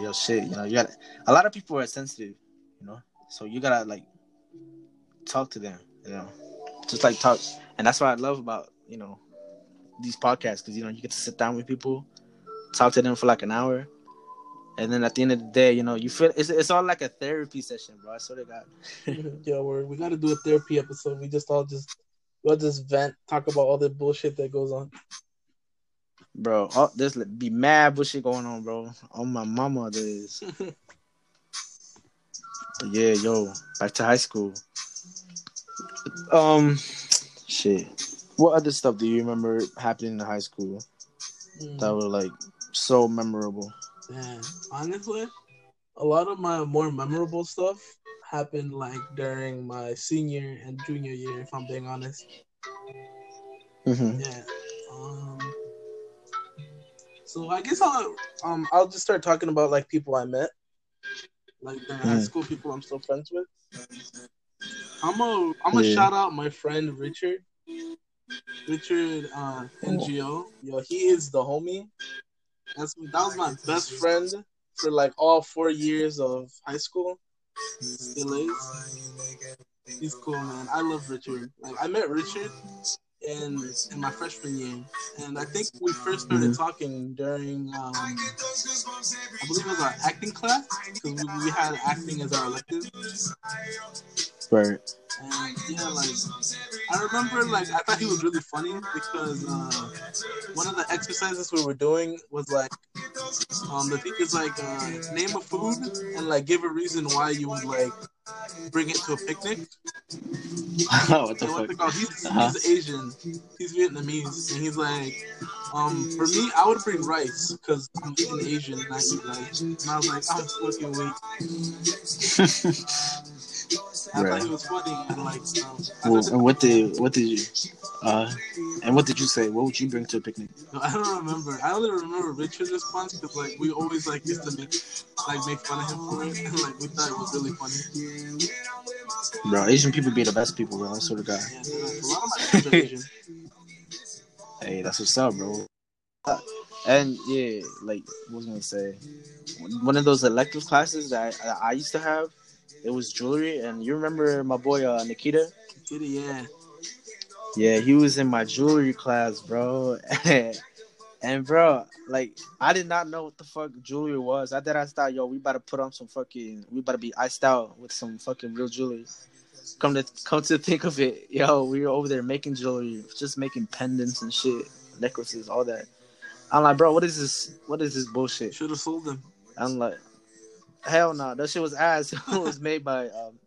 Yo, shit. You know, you got a lot of people are sensitive. You know, so you gotta like talk to them. You know, just like talk, and that's what I love about you know these podcasts because you know you get to sit down with people, talk to them for like an hour, and then at the end of the day, you know, you feel it's, it's all like a therapy session, bro. I swear to God. <laughs> We we got to do a therapy episode. We just all just we'll just vent, talk about all the bullshit that goes on. Bro, oh, there's be mad bullshit going on, bro. On my mama, this. <laughs> yeah, yo, back to high school. Um, shit. What other stuff do you remember happening in high school mm. that were like so memorable? Man, honestly, a lot of my more memorable stuff happened like during my senior and junior year, if I'm being honest. Mm-hmm. Yeah. Um, so I guess I'll um I'll just start talking about like people I met, like the mm. high school people I'm still friends with. I'm a I'm gonna yeah. shout out my friend Richard. Richard uh, Ngo. Yo, he is the homie. That's that was my best friend for like all four years of high school. Still is. He's cool, man. I love Richard. Like I met Richard in in my freshman year, and I think we first started mm-hmm. talking during um, I believe it was our acting class because we, we had acting as our elective. Right. And yeah, like I remember, like I thought he was really funny because uh, one of the exercises we were doing was like, um, the teacher's like, uh, name a food and like give a reason why you would like bring it to a picnic. Oh, <laughs> what the fuck? He's, uh-huh. he's Asian, he's Vietnamese, and he's like, um, for me, I would bring rice because I'm Asian and I eat rice. And I was like, I'm fucking weak. <laughs> I right. thought was funny and like. Um, well, and what did what did you? Uh, and what did you say? What would you bring to a picnic? I don't remember. I only remember Richard's response because like we always like used to make like make fun of him for it, <laughs> and like we thought it was really funny. Bro, Asian people be the best people, bro. I sort of guy. Yeah, a lot of my friends are Asian. hey, that's what's up, bro. And yeah, like what was I gonna say? One of those elective classes that I, I used to have it was jewelry, and you remember my boy uh, Nikita? Nikita, yeah. Yeah, he was in my jewelry class, bro. <laughs> and bro, like I did not know what the fuck jewelry was. I thought I thought, yo, we about to put on some fucking, we about to be iced out with some fucking real jewelry. come to come to think of it, yo, we were over there making jewelry, just making pendants and shit, necklaces, all that. I'm like, bro, what is this? What is this bullshit? Should have sold them. I'm like, hell no, that shit was ass. <laughs> it was made by, um,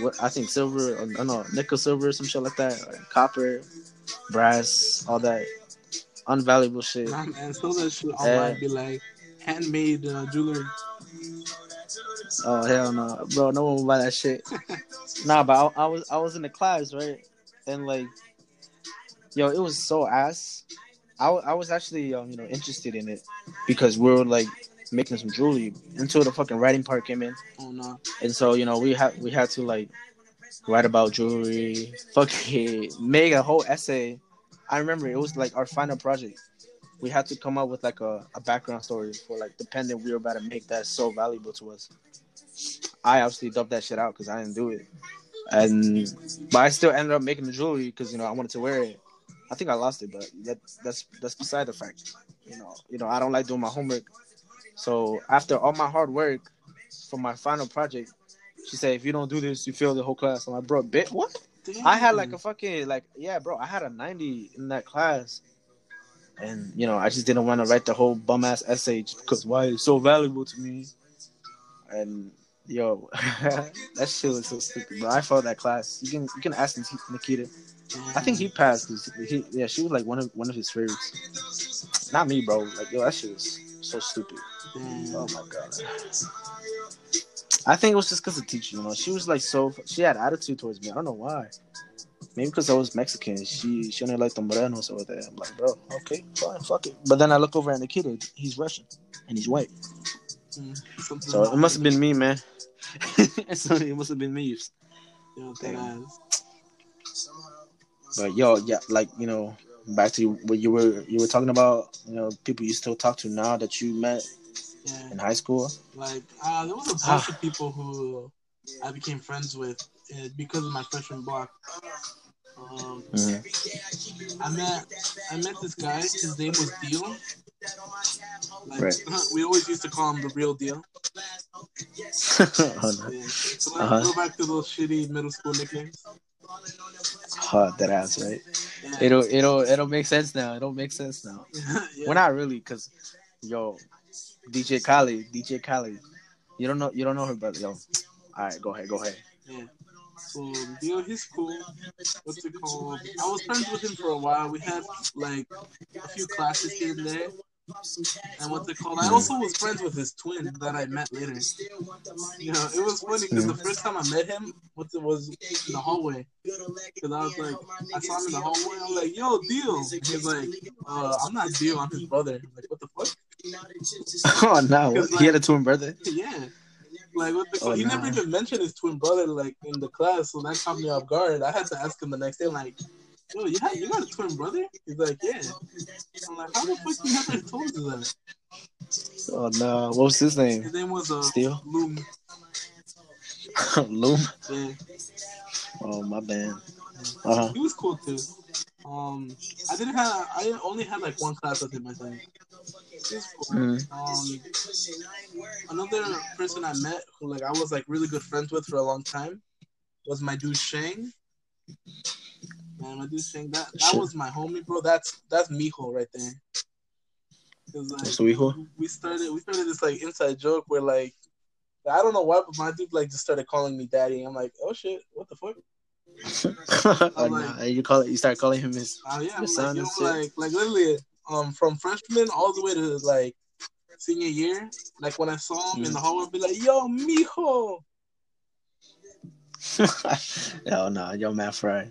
what I think silver, or, I know nickel, silver, some shit like that, or copper, brass, all that unvaluable shit. Nah, man, sell that shit online. Be like handmade uh, jewelry. Oh hell no, bro! No one will buy that shit. <laughs> nah, but I, I, was I was in the class right, and like, yo, it was so ass. I, I was actually um, you know interested in it because we were like making some jewelry until the fucking writing part came in. Oh no! And so you know we had we had to like write about jewelry, fucking <laughs> make a whole essay. I remember it was like our final project. We had to come up with like a, a background story for like the pendant we were about to make that's so valuable to us. I obviously dubbed that shit out because I didn't do it, and but I still ended up making the jewelry because you know I wanted to wear it. I think I lost it, but that, that's that's beside the fact. You know, you know I don't like doing my homework, so after all my hard work for my final project, she said, "If you don't do this, you fail the whole class." I'm like, "Bro, bit what?" Damn. I had like a fucking like yeah, bro. I had a ninety in that class, and you know I just didn't want to write the whole bum ass essay because why it's so valuable to me. And yo, <laughs> that shit was so stupid, bro. I failed that class. You can you can ask Nikita. I think he passed. He, yeah, she was like one of one of his favorites. Not me, bro. Like yo, that shit was so stupid. Damn. Oh my god. I think it was just because the teacher, you know, she was like so. She had attitude towards me. I don't know why. Maybe because I was Mexican. She she only liked the morenos over there. I'm like, bro, okay, fine, fuck it. But then I look over at the kid. He's Russian and he's white. Mm, So it must have been me, man. <laughs> so it must have been me. Yo, that Damn. ass. But yo, yeah, like you know, back to what you were you were talking about. You know, people you still talk to now that you met Yeah. in high school. Like, uh, there was a bunch Ah. of people who I became friends with uh, because of my freshman block. Um, Mhm. I met I met this guy. His name was Deal. Like, Right. <laughs> we always used to call him the real deal. oh, <laughs> no. Yeah. So let's Uh-huh. go back to those shitty middle school nicknames. oh, that ass, right? Yeah. It'll it'll it'll make sense now. It'll make sense now. <laughs> yeah. Well, not really, cause yo, DJ Khaled, DJ Khaled, you don't know you don't know her brother, yo. All right, go ahead, go ahead. Yeah. So Dio, he's cool. What's it called? I was friends with him for a while. We had like a few classes here and there. And what's it called? I also was friends with his twin that I met later. You know, it was funny because the first time I met him, what it was in the hallway. Because I was like, I saw him in the hallway. I'm like, yo, Dio. He's like, uh, I'm not Dio. I'm his brother. I'm like, what the fuck? <laughs> oh no, Cause, he had a twin brother. Yeah. Like what the Oh, he never even mentioned his twin brother like in the class, so that caught me off guard. I had to ask him the next day, like, yo, you have you got a twin brother? He's like, Yeah. I'm like, how the fuck you never told us that? Oh no, what was his name? His name was uh Steel? Loom. <laughs> Loom. Yeah. Oh my bad. Uh huh. He was cool too. Um I didn't have I only had like one class with him, I think. He was cool. Mm. Um another person I met who like I was like really good friends with for a long time was my dude Shang. Man, my dude Shang, that that Shit. was my homie, bro. That's that's Mijo right there. like, So we we started we started this like inside joke where like I don't know why, but my dude like just started calling me daddy. I'm like, oh shit, what the fuck? <laughs> oh, nah. You call it. You start calling him his. Oh yeah, I'm son like, yo, like like literally, um, from freshman all the way to like senior year. Like when I saw him in the mm. hallway, I'd be like, yo, mijo. <laughs> Hell no, yo, man, fry.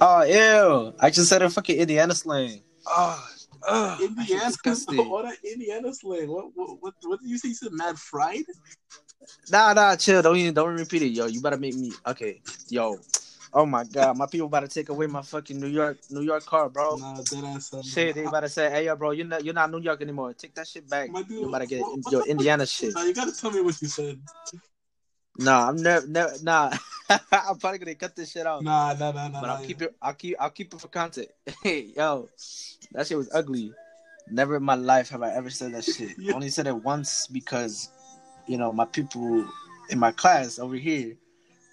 Oh, ew! I just said a fucking Indiana slang. Oh, oh Indiana, disgusting. what that Indiana slang? What what what, what did you say? You said mad fried? Nah, nah, chill. Don't even don't repeat it, yo. You better make me okay, yo. Oh my god, my people about to take away my fucking New York New York car, bro. Nah, that ass. Shit, they about to say, hey, yo, bro, you're not you're not New York anymore. Take that shit back. My dude, You about to get what- your? Indiana shit. Nah, you gotta tell me what you said. Nah, I'm never, never, nah. <laughs> I'm probably gonna cut this shit out. Nah, nah, nah, nah. But nah, I'll keep it. I'll keep. I'll keep it for content. <laughs> Hey, yo, that shit was ugly. Never in my life have I ever said that shit. <laughs> Yeah. I only said it once because, you know, my people in my class over here,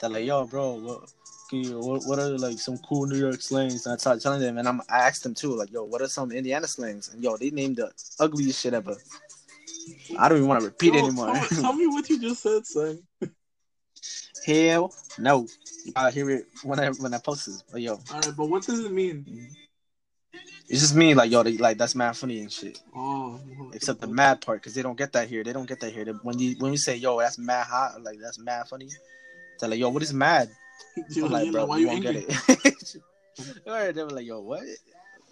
They're like, yo, bro, you, what, what are like some cool New York slangs? And I started telling them, and I'm, I asked them too, like, yo, what are some Indiana slangs? And yo, they named the ugliest shit ever. I don't even want to repeat Yo, anymore. Tell, tell me what you just said, son. <laughs> Hell no. I'll hear it when I when I post this. But yo, All right, but what does it mean? Mm-hmm. it's just me like yo, they, like that's mad funny and shit. Oh, Except the mad part, because they don't get that here. They don't get that here. They- When you when you say yo, that's mad hot, like that's mad funny. They're like yo, what is mad? <laughs> I'm like, like, bro, why you angry? get it. Or <laughs> <laughs> they were like, yo, what?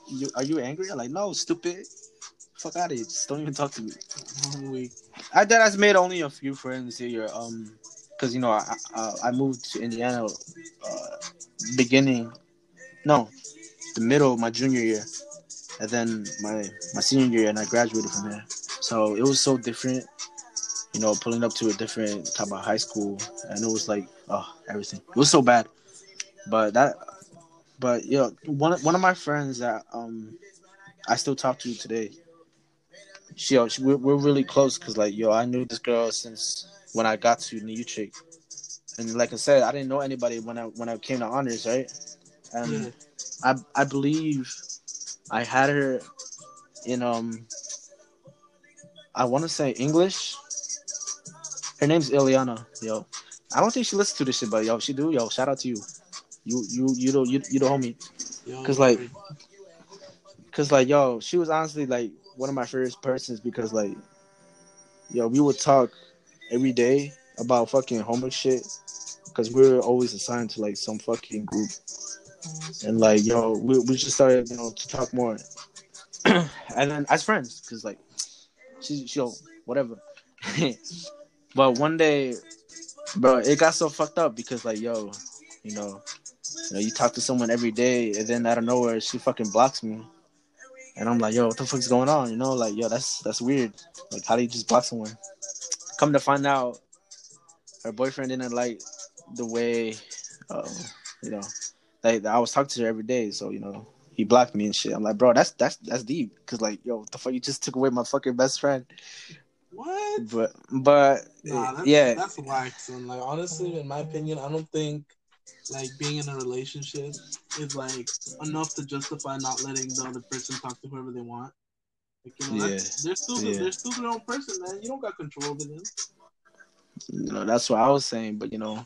You are you angry? I'm like, no, stupid. Fuck out of here. Just don't even talk to me. I did. I've made only a few friends here. Um, because you know I, I I moved to Indiana, uh, beginning, no, the middle of my junior year, and then my my senior year, and I graduated from there. So it was so different, you know, pulling up to a different type of high school, and it was like, oh, everything. It was so bad, but that, but yo, one one of my friends that um, I still talk to today. She, yo, she we're, we're really close because like yo, I knew this girl since when I got to New Utrecht, and like I said, I didn't know anybody when I when I came to honors, right? And Yeah. I I believe I had her in um I want to say English. Her name's Ileana. Yo, I don't think she listens to this shit, but yo, she do. Yo, shout out to you. You you you the you, you the homie. Cause like, Cause like yo, she was honestly like one of my favorite persons because like yo, we would talk every day about fucking homework shit. Cause we were always assigned to like some fucking group. And like yo, we, we just started, you know, to talk more. <clears throat> and then as friends, cause like she she yo, whatever. <laughs> but one day, bro, it got so fucked up because like yo, you know, you know, you talk to someone every day, and then out of nowhere, she fucking blocks me, and I'm like, yo, what the fuck's going on? You know, like, yo, that's that's weird. Like, how do you just block someone? Come to find out, her boyfriend didn't like the way, uh, you know, like I was talking to her every day, so you know, he blocked me and shit. I'm like, bro, that's that's that's deep, cause like, yo, the fuck, you just took away my fucking best friend. What? But but Nah, that's, yeah, that's whack. son. Like honestly, in my opinion, I don't think like being in a relationship is like enough to justify not letting the other person talk to whoever they want. Like, you know, that's, they're still Yeah. they're still their own person, man. You don't got control over them. you know that's what I was saying. But you know,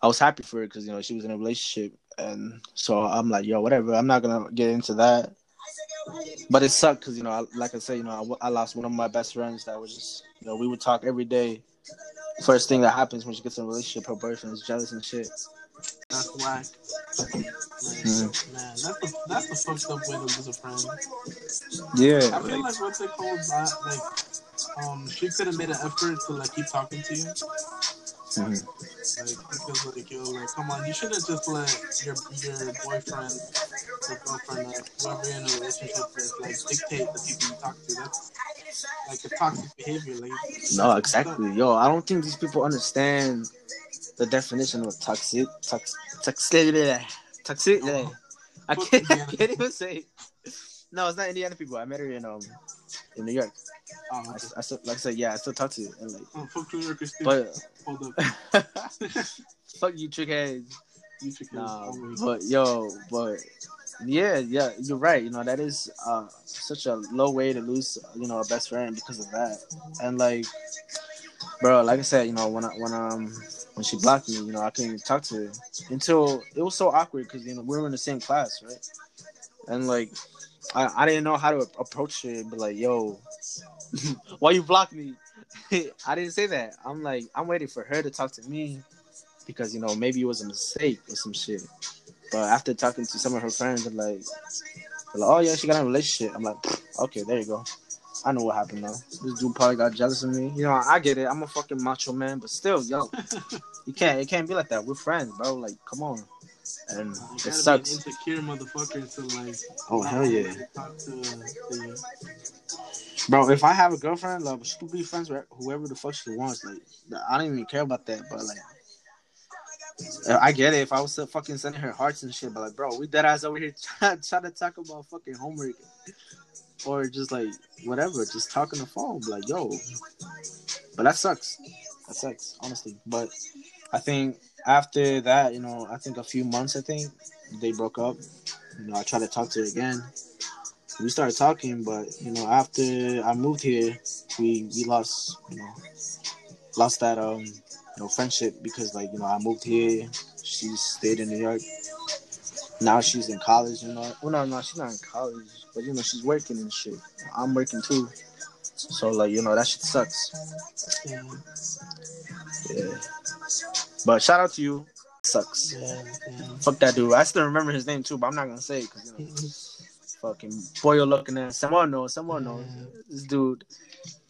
I was happy for her because you know she was in a relationship, and so I'm like, yo, whatever. I'm not gonna get into that. But it sucked because you know, I, like I said, you know, I, I lost one of my best friends that was just, you know, we would talk every day. First thing that happens when she gets in a relationship, her boyfriend is jealous and shit. That's whack. Like, Mhm. Man, that's the that's the fucked up way to lose a friend. Yeah, I feel like what they call that, like, um, she could have made an effort to like keep talking to you. Mhm. Like, because like yo, like, come on, you should have just let your your boyfriend, or girlfriend, or whoever you're in a relationship with, like, dictate the people you talk to. That's like a toxic behavior. Like, no, exactly, yo. I don't think these people understand the definition of toxic, toxic, toxic, toxic. I can't, I can't even say. It. No, it's not Indiana people. I met her in um in New York. Oh, I, okay. I still, like I said, yeah, I still talk to her. And like, oh fuck New Yorkers but Hold up, <laughs> fuck you, trickhead. you should Nah, go. but yo, but yeah, yeah, you're right. You know that is uh such a low way to lose, you know, a best friend because of that. And like, bro, like I said, you know, when I when um when she blocked me, you know, I couldn't even talk to her until it was so awkward because you know we were in the same class, right? And like, I I didn't know how to approach her, but like, yo, <laughs> why you block me? <laughs> I didn't say that. I'm like, I'm waiting for her to talk to me because you know maybe it was a mistake or some shit. But after talking to some of her friends, I'm like, they're like, oh yeah, she got in a relationship. I'm like, okay, there you go. I know what happened though. This dude probably got jealous of me. You know, I get it. I'm a fucking macho man, but still, yo, <laughs> you can't. It can't be like that. We're friends, bro. Like, come on. And You it gotta sucks. be an insecure motherfucker to like. Oh hell yeah, wanna Talk to, to bro. If I have a girlfriend, like she could be friends with whoever the fuck she wants. Like, I don't even care about that. But like, I get it. If I was still fucking sending her hearts and shit, but like, bro, we dead ass over here <laughs> trying, trying to talk about fucking homework, or just like whatever, just talking the phone. Like, yo, but that sucks. That sucks, honestly. But I think after that, you know, I think a few months, I think they broke up. You know, I tried to talk to her again. We started talking, but you know, after I moved here, we we lost, you know, lost that um, you know, friendship because like you know, I moved here. She stayed in New York. Now she's in college, you know. Well, no, no, she's not in college, but you know, she's working and shit. I'm working too. So like, you know, that shit sucks. Yeah. Yeah. But shout out to you. Sucks. Yeah, yeah. Fuck that dude. I still remember his name too, but I'm not gonna say it because you know, fucking boy looking at someone knows, someone knows this dude.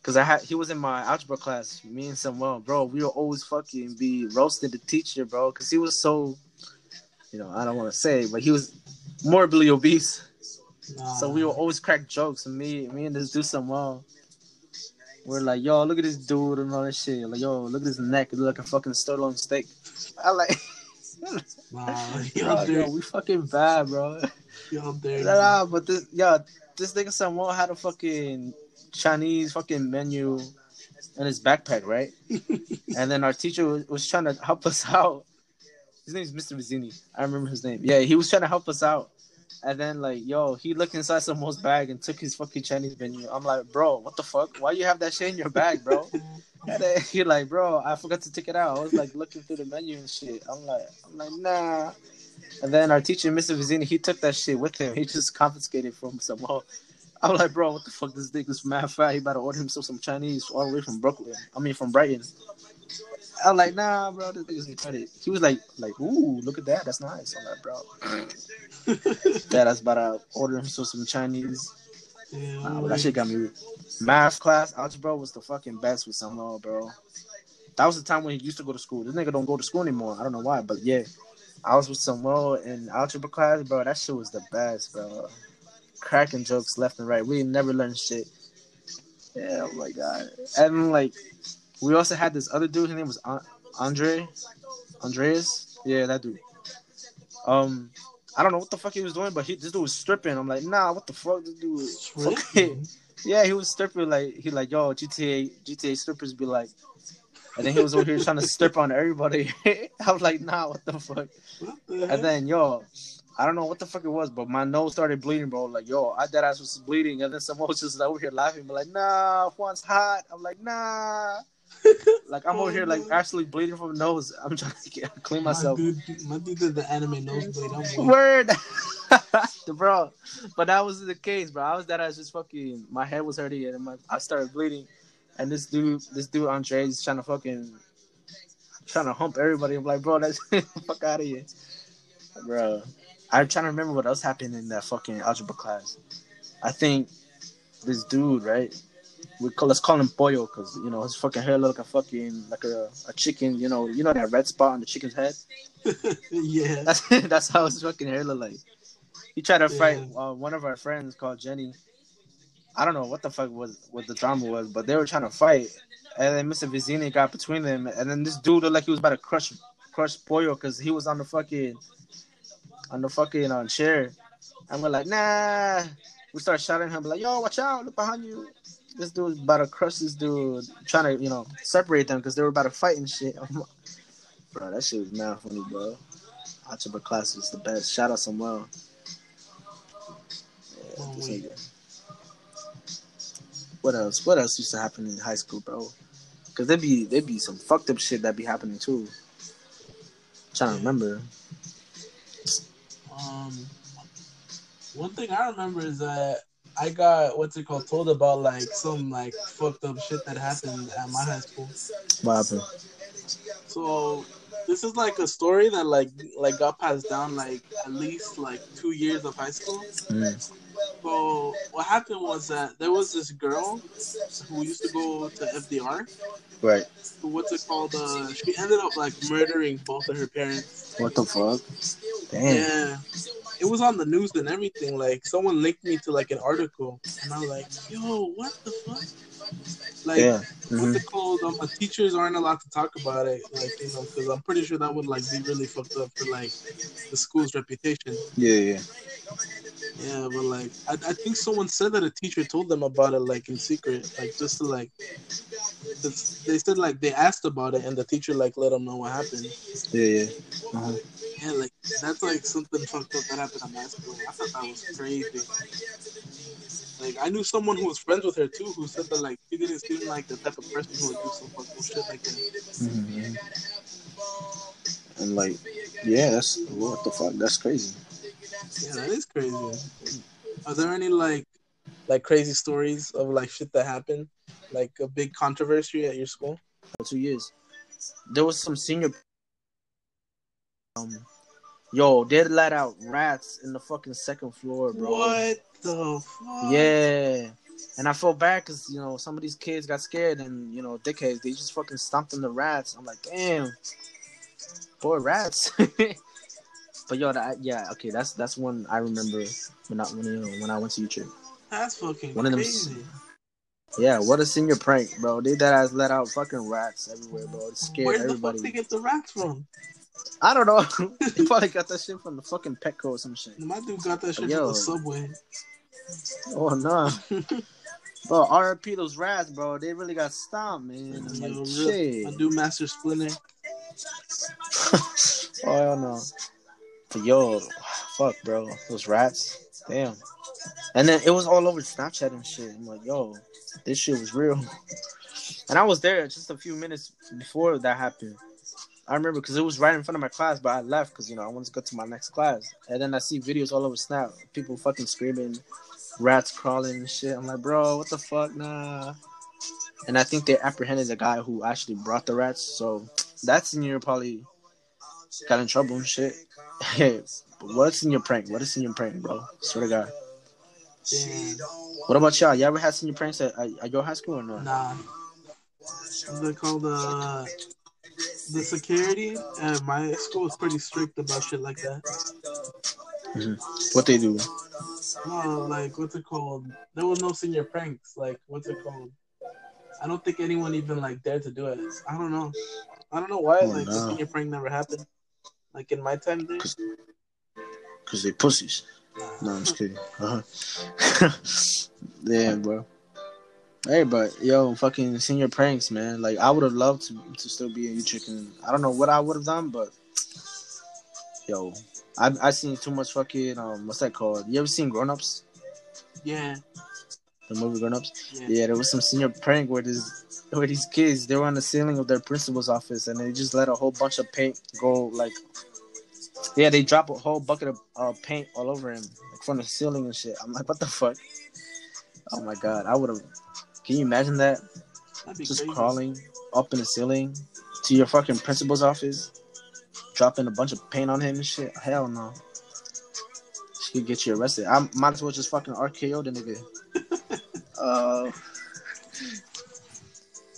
Cause I had he was in my algebra class, me and Samuel, bro. We would always fucking be roasting the teacher, bro, because he was so, you know, I don't want to say, but he was morbidly obese. Nah. So we would always crack jokes, and me, me and this dude Samuel, we're like, yo, look at this dude and all that shit. Like, yo, look at his neck, it look like a fucking sirloin steak. I like, <laughs> y'all <laughs> yo, dirty. we fucking bad, bro. Y'all dirty. Nah, but this, yo, this nigga Samuel had a fucking Chinese fucking menu in his backpack, right? <laughs> and then our teacher was, was trying to help us out. His name is Mr. Mazzini. I remember his name. Yeah, he was trying to help us out. And then like, yo, he looked inside Samuel's bag and took his fucking Chinese menu. I'm like, bro, what the fuck? Why you have that shit in your bag, bro? <laughs> And then he like, bro, I forgot to take it out. I was like looking through the menu and shit. I'm like, I'm like, nah. And then our teacher, Mr. Vizini, he took that shit with him. He just confiscated from Samuel. I'm like, bro, what the fuck? This nigga's mad fat. He about to order himself some Chinese all the way from Brooklyn. I mean, from Brighton. I'm like, nah, bro, this nigga's retarded. He was like, like, ooh, look at that. That's nice. I'm like, bro. <laughs> I was about to order himself some Chinese. Yeah, that shit got me. Math class, algebra was the fucking best with Samuel, bro. That was the time when he used to go to school. This nigga don't go to school anymore. I don't know why, but yeah, I was with some Samuel in algebra class, bro. That shit was the best, bro. Cracking jokes left and right. We never learned shit. Yeah, oh my god. And like, we also had this other dude. His name was Andre, Andreas. Yeah, that dude. Um, I don't know what the fuck he was doing, but he this dude was stripping. I'm like, nah, what the fuck, this dude? Stripping? <laughs> yeah, he was stripping like he like yo GTA GTA strippers be like, and then he was over here trying <laughs> to strip on everybody. <laughs> I was like, nah, what the fuck? What the? And then yo, I don't know what the fuck it was, but my nose started bleeding, bro. Like yo, I dead ass was bleeding, and then someone was <laughs> just over here laughing, but like, nah, Juan's hot. I'm like, nah. <laughs> Like I'm over here like actually bleeding from the nose. I'm trying to get, <laughs> clean myself. My dude, my dude did the anime nosebleed. I'm Word, bro. But that was the case, bro. I was that I was just fucking. My head was hurting and my, I started bleeding, and this dude, this dude Andre, is trying to fucking, trying to hump everybody. I'm like, bro, that's fuck out of here, bro. I'm trying to remember what else happened in that fucking algebra class. I think this dude, right? We call let's call him Pollo because you know his fucking hair look like a fucking like a, a chicken. You know, you know that red spot on the chicken's head. <laughs> yeah. <laughs> That's that's how his fucking hair look like. He tried to fight Yeah. uh, one of our friends called Jenny. I don't know what the fuck was what the drama was, but they were trying to fight, and then Mr. Vizini got between them, and then this dude looked like he was about to crush crush Pollo because he was on the fucking on the fucking uh, chair, and we're like, nah. We start shouting at him like, yo, watch out, look behind you. This dude's about to crush this dude, trying to you know separate them because they were about to fight and shit. <laughs> bro, that shit was mad funny, bro. Algebra class was the best. Shout out Samuel. Yeah, this nigga. What else? What else used to happen in high school, bro? Cause there'd be there'd be some fucked up shit that be happening too. trying to remember. Um, one thing I remember is that I got what's it called told about like some like fucked up shit that happened at my high school. What happened? So this is like a story that like like got passed down like at least like two years of high school. Mm. So what happened was that there was this girl who used to go to FDR. Right. Who, what's it called? Uh, she ended up like murdering both of her parents. What the fuck? Damn. Yeah. It was on the news and everything. Like someone linked me to like an article, and I was like, "Yo, what the fuck?" Like, Yeah. what's Mhm. it called? Um, the teachers aren't allowed to talk about it, like you know, because I'm pretty sure that would like be really fucked up for like the school's reputation. Yeah, yeah. Yeah, but like I, I think someone said that a teacher told them about it like in secret, like just to like they said like they asked about it and the teacher like let them know what happened. Yeah, yeah. Uh-huh. Yeah, like that's like something fucked up that happened at my school. I thought that was crazy. Like I knew someone who was friends with her too, who said that like she didn't seem like the type of person who would do some fucked up shit like that. Mhm. And like, yeah, that's what the fuck. That's crazy. Yeah, that is crazy. Are there any like like crazy stories of like shit that happened, like a big controversy at your school? Two years, there was some senior. Um, yo, they let out rats in the fucking second floor, bro. What the fuck? Yeah. And I felt bad because, you know, some of these kids got scared and, you know, dickheads, they just fucking stomped on the rats. I'm like, damn. Poor rats. <laughs> but yo, that, yeah, okay, that's that's one I remember when I when you know when I went to Utrecht. That's fucking One of them crazy. Yeah, what a senior prank, bro. They that ass let out fucking rats everywhere, bro. It scared Where the everybody. fuck they get the rats from? I don't know. <laughs> they probably got that shit from the fucking Petco or some shit. My dude got that shit from the subway. Oh no. <laughs> Bro, RP those rats, bro. They really got stomped, man. I'm like, real- shit. My dude Master Splinter. <laughs> oh hell no. But yo, fuck, bro, those rats, damn. And then it was all over Snapchat and shit. I'm like, yo, this shit was real. And I was there just a few minutes before that happened. I remember because it was right in front of my class, but I left because you know I wanted to go to my next class. And then I see videos all over Snap, people fucking screaming, rats crawling and shit. I'm like, bro, what the fuck, nah. And I think they apprehended the guy who actually brought the rats. So that senior probably got in trouble and shit. Hey, <laughs> what's in your prank? What is in your prank, bro? Swear to God. Damn. What about y'all? You ever had senior pranks at, at, your high school or no? Nah. It called? Uh, the security at my school is pretty strict about shit like that. What they do? No, like what's it called? There was no senior pranks. Like what's it called? I don't think anyone even like dared to do it. I don't know. I don't know why. Oh, like the senior prank never happened. Like in my time there. Cause they pussies. No, I'm just kidding. <laughs> Uh-huh. <laughs> yeah, bro. Hey, but yo, fucking senior pranks, man. Like I would have loved to, to still be in Utrecht. I don't know what I would have done, but yo, I I seen too much fucking um what's that called? You ever seen Grown Ups? Yeah. The movie Grown Ups? Yeah. Yeah, there was some senior prank where this where these kids they were on the ceiling of their principal's office and they just let a whole bunch of paint go like yeah they drop a whole bucket of uh, paint all over him like from the ceiling and shit. I'm like what the fuck? Oh my god, I would have. Can you imagine that? Just crazy. crawling up in the ceiling to your fucking principal's office, dropping a bunch of paint on him and shit. Hell no. She could get you arrested. I might as well just fucking RKO the nigga. Oh. <laughs>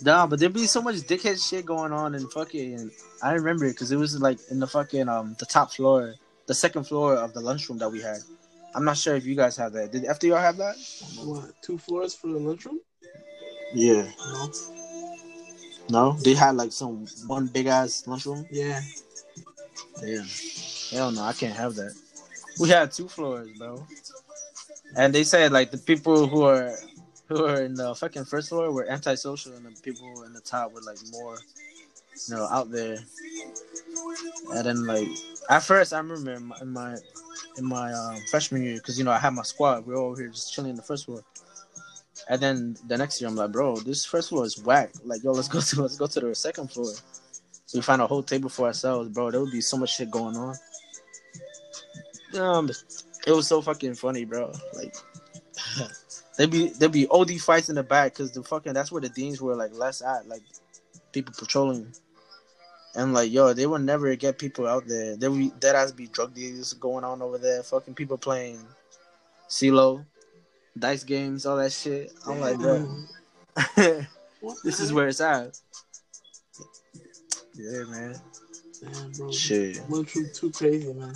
Nah, but there'd be so much dickhead shit going on in fucking. I remember it because it was like in the fucking um the top floor, the second floor of the lunchroom that we had. I'm not sure if you guys have that. Did FDR have that? What? Two floors for the lunchroom? Yeah. No. No, they had like some one big ass lunchroom. Yeah. Damn. Hell no, I can't have that. We had two floors, bro. And they said like the people who are who are in the fucking first floor were antisocial, and the people in the top were like more, you know, out there. And then like at first, I remember in my in my, in my um, freshman year, because you know I had my squad. We were all here just chilling in the first floor. And then the next year, I'm like, bro, this first floor is whack. Like, yo, let's go <laughs> to let's go to the second floor. So we find a whole table for ourselves, bro. There would be so much shit going on. Um, it was so fucking funny, bro. Like, <laughs> there'd be there'd be OD fights in the back because the fucking that's where the deans were like less at, like people patrolling. And like, yo, they would never get people out there. There would dead ass be drug deals going on over there. Fucking people playing CeeLo, dice games, all that shit. I'm like, bro, mm-hmm. <laughs> this is where it's at. Yeah, man. Damn, bro. Shit. Lunchroom too crazy, man.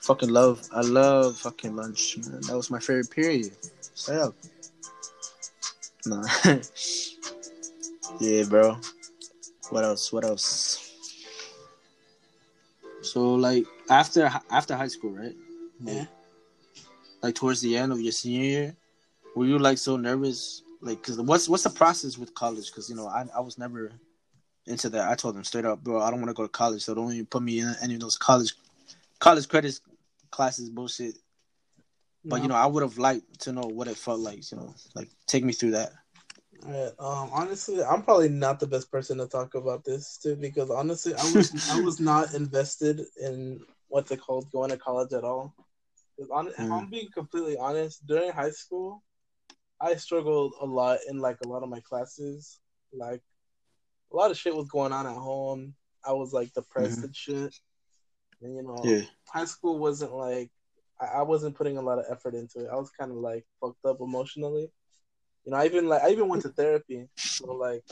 Fucking love. I love fucking lunch, man. That was my favorite period. Straight up. Nah. <laughs> yeah, bro. What else? What else? So like after after high school, right? Yeah. Like towards the end of your senior year? Were you like so nervous? Like, cause what's what's the process with college? Cause you know, I I was never into that. I told them straight up, bro, I don't want to go to college, so don't even put me in any of those college college credits classes bullshit. But you know, I would have liked to know what it felt like. You know, like take me through that. Right. Um, honestly, I'm probably not the best person to talk about this too because honestly, I was I was not invested in what's it called going to college at all. On, mm. I'm mm. being completely honest, during high school, I struggled a lot in like a lot of my classes. Like a lot of shit was going on at home. I was like depressed mm-hmm. and shit. And you know, yeah. high school wasn't like I, I wasn't putting a lot of effort into it. I was kind of like fucked up emotionally. You know, I even like I even went to therapy. So like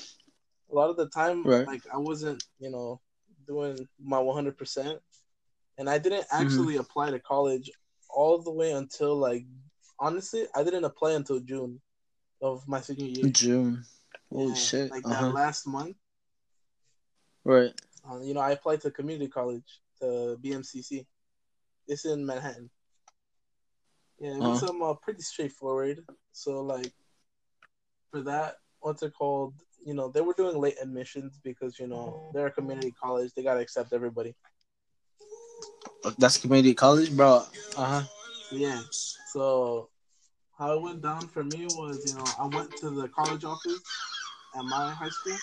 a lot of the time, right. like I wasn't, you know, doing my 100 percent, and I didn't mm-hmm. actually mm-hmm. apply to college all the way until like honestly, I didn't apply until June of my senior year. June. Holy yeah, shit! Like uh-huh. that last month. Right. Um, you know, I applied to community college to BMCC. It's in Manhattan. Yeah, it was uh-huh. um, uh, pretty straightforward. So like, for that, what's it called? You know, they were doing late admissions because you know they're a community college. They gotta accept everybody. That's community college, bro. Uh huh. Yeah. So how it went down for me was, you know, I went to the college office at my high school.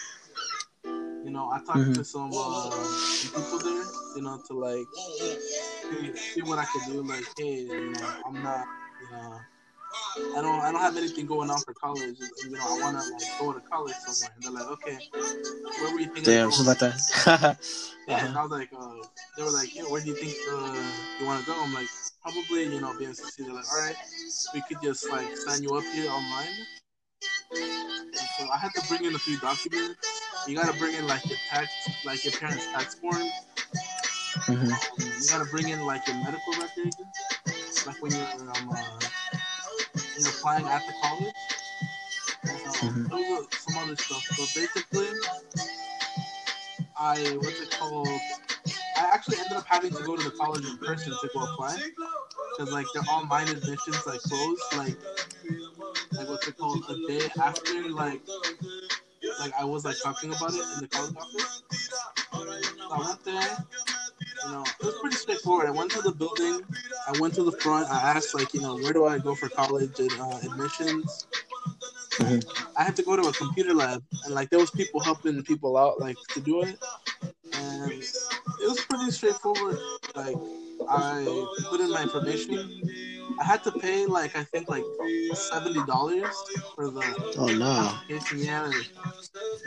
You know, I talked mm-hmm. to some, uh, some people there, you know, to like hey, see what I could do. Like, hey, you know, I'm not, you know, I don't, I don't have anything going on for college. You know, I want to like go to college somewhere. And they're like, okay, where were you thinking? Damn, something like that. <laughs> yeah, uh-huh. and I was like, uh, they were like, yeah, where do you think uh, you want to go? I'm like, probably, you know, BMCC. They're like, all right, we could just like sign you up here online. And so I had to bring in a few documents. You gotta bring in like your tax, like your parents' tax form. Mm-hmm. You gotta bring in like your medical record, like when you're um, uh, you're applying at the college. Um, mm-hmm. some other stuff. So basically, I what's it called? I actually ended up having to go to the college in person to go apply because like their online admissions like closed like like what's it called a day after like like I was like talking about it in the college office. So I went there. You know, it was pretty straightforward. I went to the building. I went to the front. I asked like, you know, where do I go for college and uh, admissions? Mm-hmm. I had to go to a computer lab, and like there was people helping people out like to do it, and it was pretty straightforward. Like I put in my information. I had to pay like I think like seventy dollars for the oh no application. Yeah,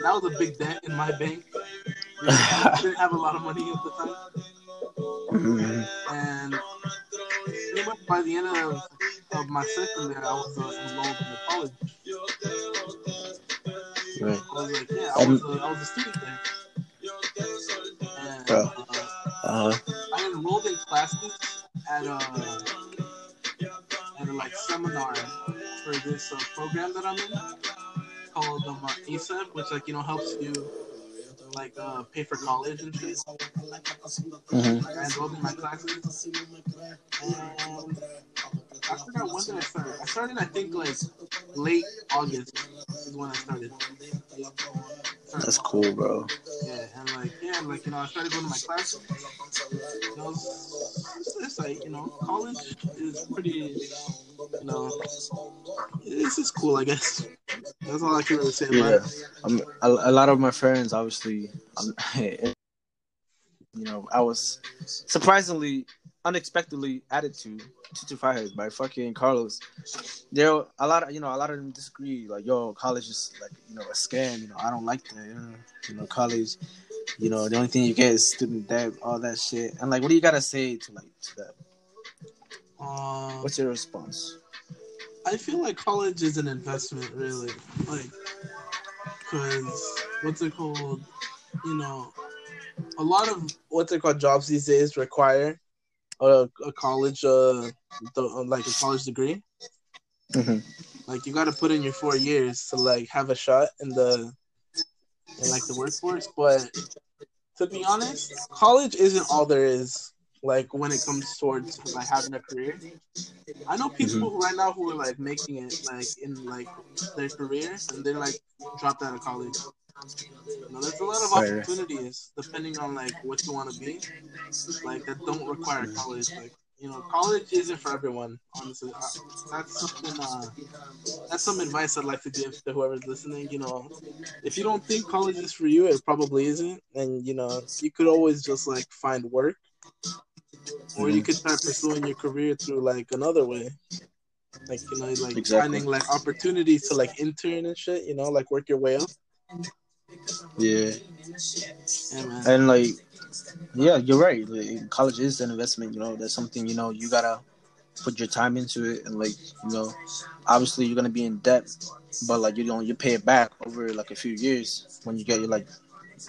that was a big dent in my bank. I <laughs> didn't have a lot of money at the time, mm-hmm. and by the end of, of my second year, I was uh, enrolled in the college. Right. I was like, yeah, I was, uh, I was a student there. And, Bro. Uh, uh-huh. I enrolled in classes at a at a like seminar for this uh, program that I'm in called um, uh, ASAP, which like you know helps you like uh, pay for college and shit. Mm-hmm. I enrolled in my classes, and I forgot when did I start. I started, I think, like late August is when I started. That's cool, bro. Yeah, and like, yeah, like you know, I started going to my class. You know, it's, it's like you know, college is pretty, you know, this is cool, I guess. That's all I can really say. Yeah, um, a, a lot of my friends, obviously, um, <laughs> you know, I was surprisingly unexpectedly added to to Fireheads by fucking Carlos. There a lot of you know a lot of them disagree. Like yo, college is like you know a scam. You know I don't like that. You know, you know college. You know the only thing you get is student debt, all that shit. And like, what do you gotta say to like to that? Uh, What's your response? I feel like college is an investment, really. Like, because what's it called? You know, a lot of what's it called jobs these days require a, a college uh the, uh, like a college degree. Mm-hmm. Like you got to put in your four years to like have a shot in the in like the workforce. But to be honest, college isn't all there is. like when it comes towards like having a career. I know people Mhm. right now who are like making it like in like their career and they're like dropped out of college. Know, there's a lot of opportunities depending on like what you want to be, like that don't require college. Like you know, college isn't for everyone. Honestly, that's something. Uh, that's some advice I'd like to give to whoever's listening. You know, if you don't think college is for you, it probably isn't. And you know, you could always just like find work, or you Mhm. could start pursuing your career through like another way. Like you know, like Exactly. finding like opportunities to like intern and shit. You know, like work your way up. Yeah. Yeah. And like, yeah, you're right. Like, college is an investment. You know, that's something you know you gotta put your time into it, and like you know, obviously you're gonna be in debt, but like you know you pay it back over like a few years when you get your like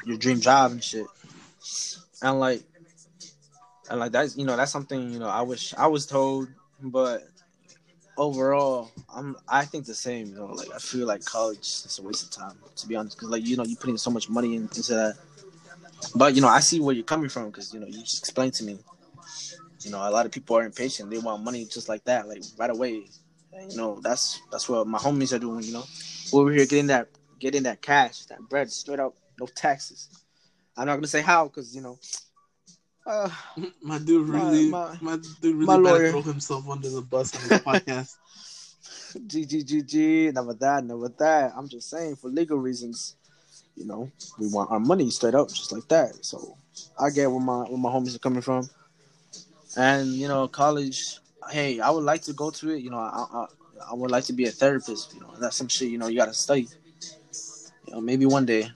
your dream job and shit. And like, and like that's you know that's something you know I wish I was told, but overall I'm I think the same. You know, like I feel like college is a waste of time to be honest, because like you know you're putting so much money in, into that. But you know, I see where you're coming from because you know you just explained to me. You know, a lot of people are impatient; they want money just like that, like right away. You know, that's that's what my homies are doing. You know, over here getting that getting that cash, that bread, straight up, no taxes. I'm not gonna say how because you know. Uh, My dude really, my- my, dude really my lawyer. throw himself under the bus on this <laughs> podcast. G G G G. Never that, never that. I'm just saying for legal reasons. You know, we want our money straight up, just like that. So I get where my where my homies are coming from. And you know, college. Hey, I would like to go to it. You know, I I, I would like to be a therapist. You know, that's some shit. You know, you gotta study. You know, maybe one day.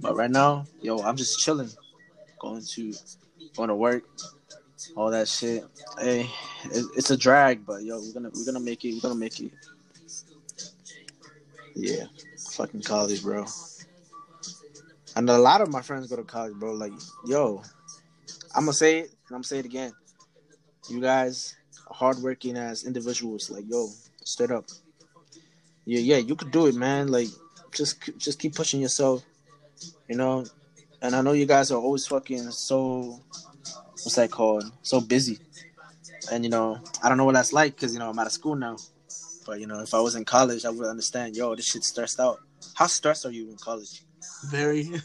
But right now, yo, I'm just chilling, going to going to work, all that shit. Hey, it, it's a drag, but yo, we're gonna we're gonna make it. We're gonna make it. Yeah, fucking college, bro. And a lot of my friends go to college, bro. Like, yo, I'm gonna say it, and I'm gonna say it again. You guys hardworking as individuals. Like, yo, straight up. Yeah, yeah, you could do it, man. Like, just just keep pushing yourself. You know, and I know you guys are always fucking so. What's that called? So busy. And you know, I don't know what that's like because you know I'm out of school now. But you know, if I was in college, I would understand. Yo, this shit's stressed out. How stressed are you in college? Very. <laughs>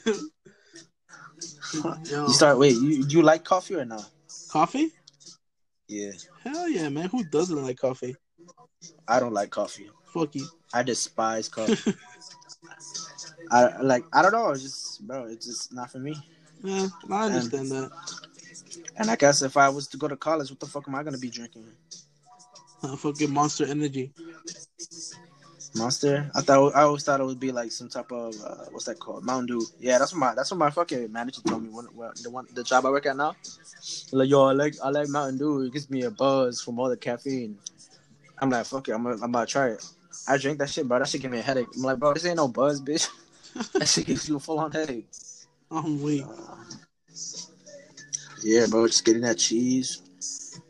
<laughs> Yo, You start. Wait, you you like coffee or not? coffee? Yeah, Hell yeah, man. Who doesn't like coffee? I don't like coffee. Fuck you. I despise coffee. <laughs> I like. I don't know. Just, bro. It's just not for me. Yeah, I understand that. And I guess if I was to go to college, what the fuck am I gonna be drinking? Uh, fucking Monster Energy. Monster. I thought I always thought it would be like some type of uh, what's that called? Mountain Dew. Yeah, that's what my that's what my fucking manager told me when, when the one the job I work at now. Like yo, I like I like Mountain Dew. It gives me a buzz from all the caffeine. I'm like fuck it, I'm, I'm about to try it. I drink that shit, bro. That shit give me a headache. I'm like, bro, this ain't no buzz, bitch. <laughs> that shit gives you a full on headache. I'm weak. Yeah, bro, just getting that cheese.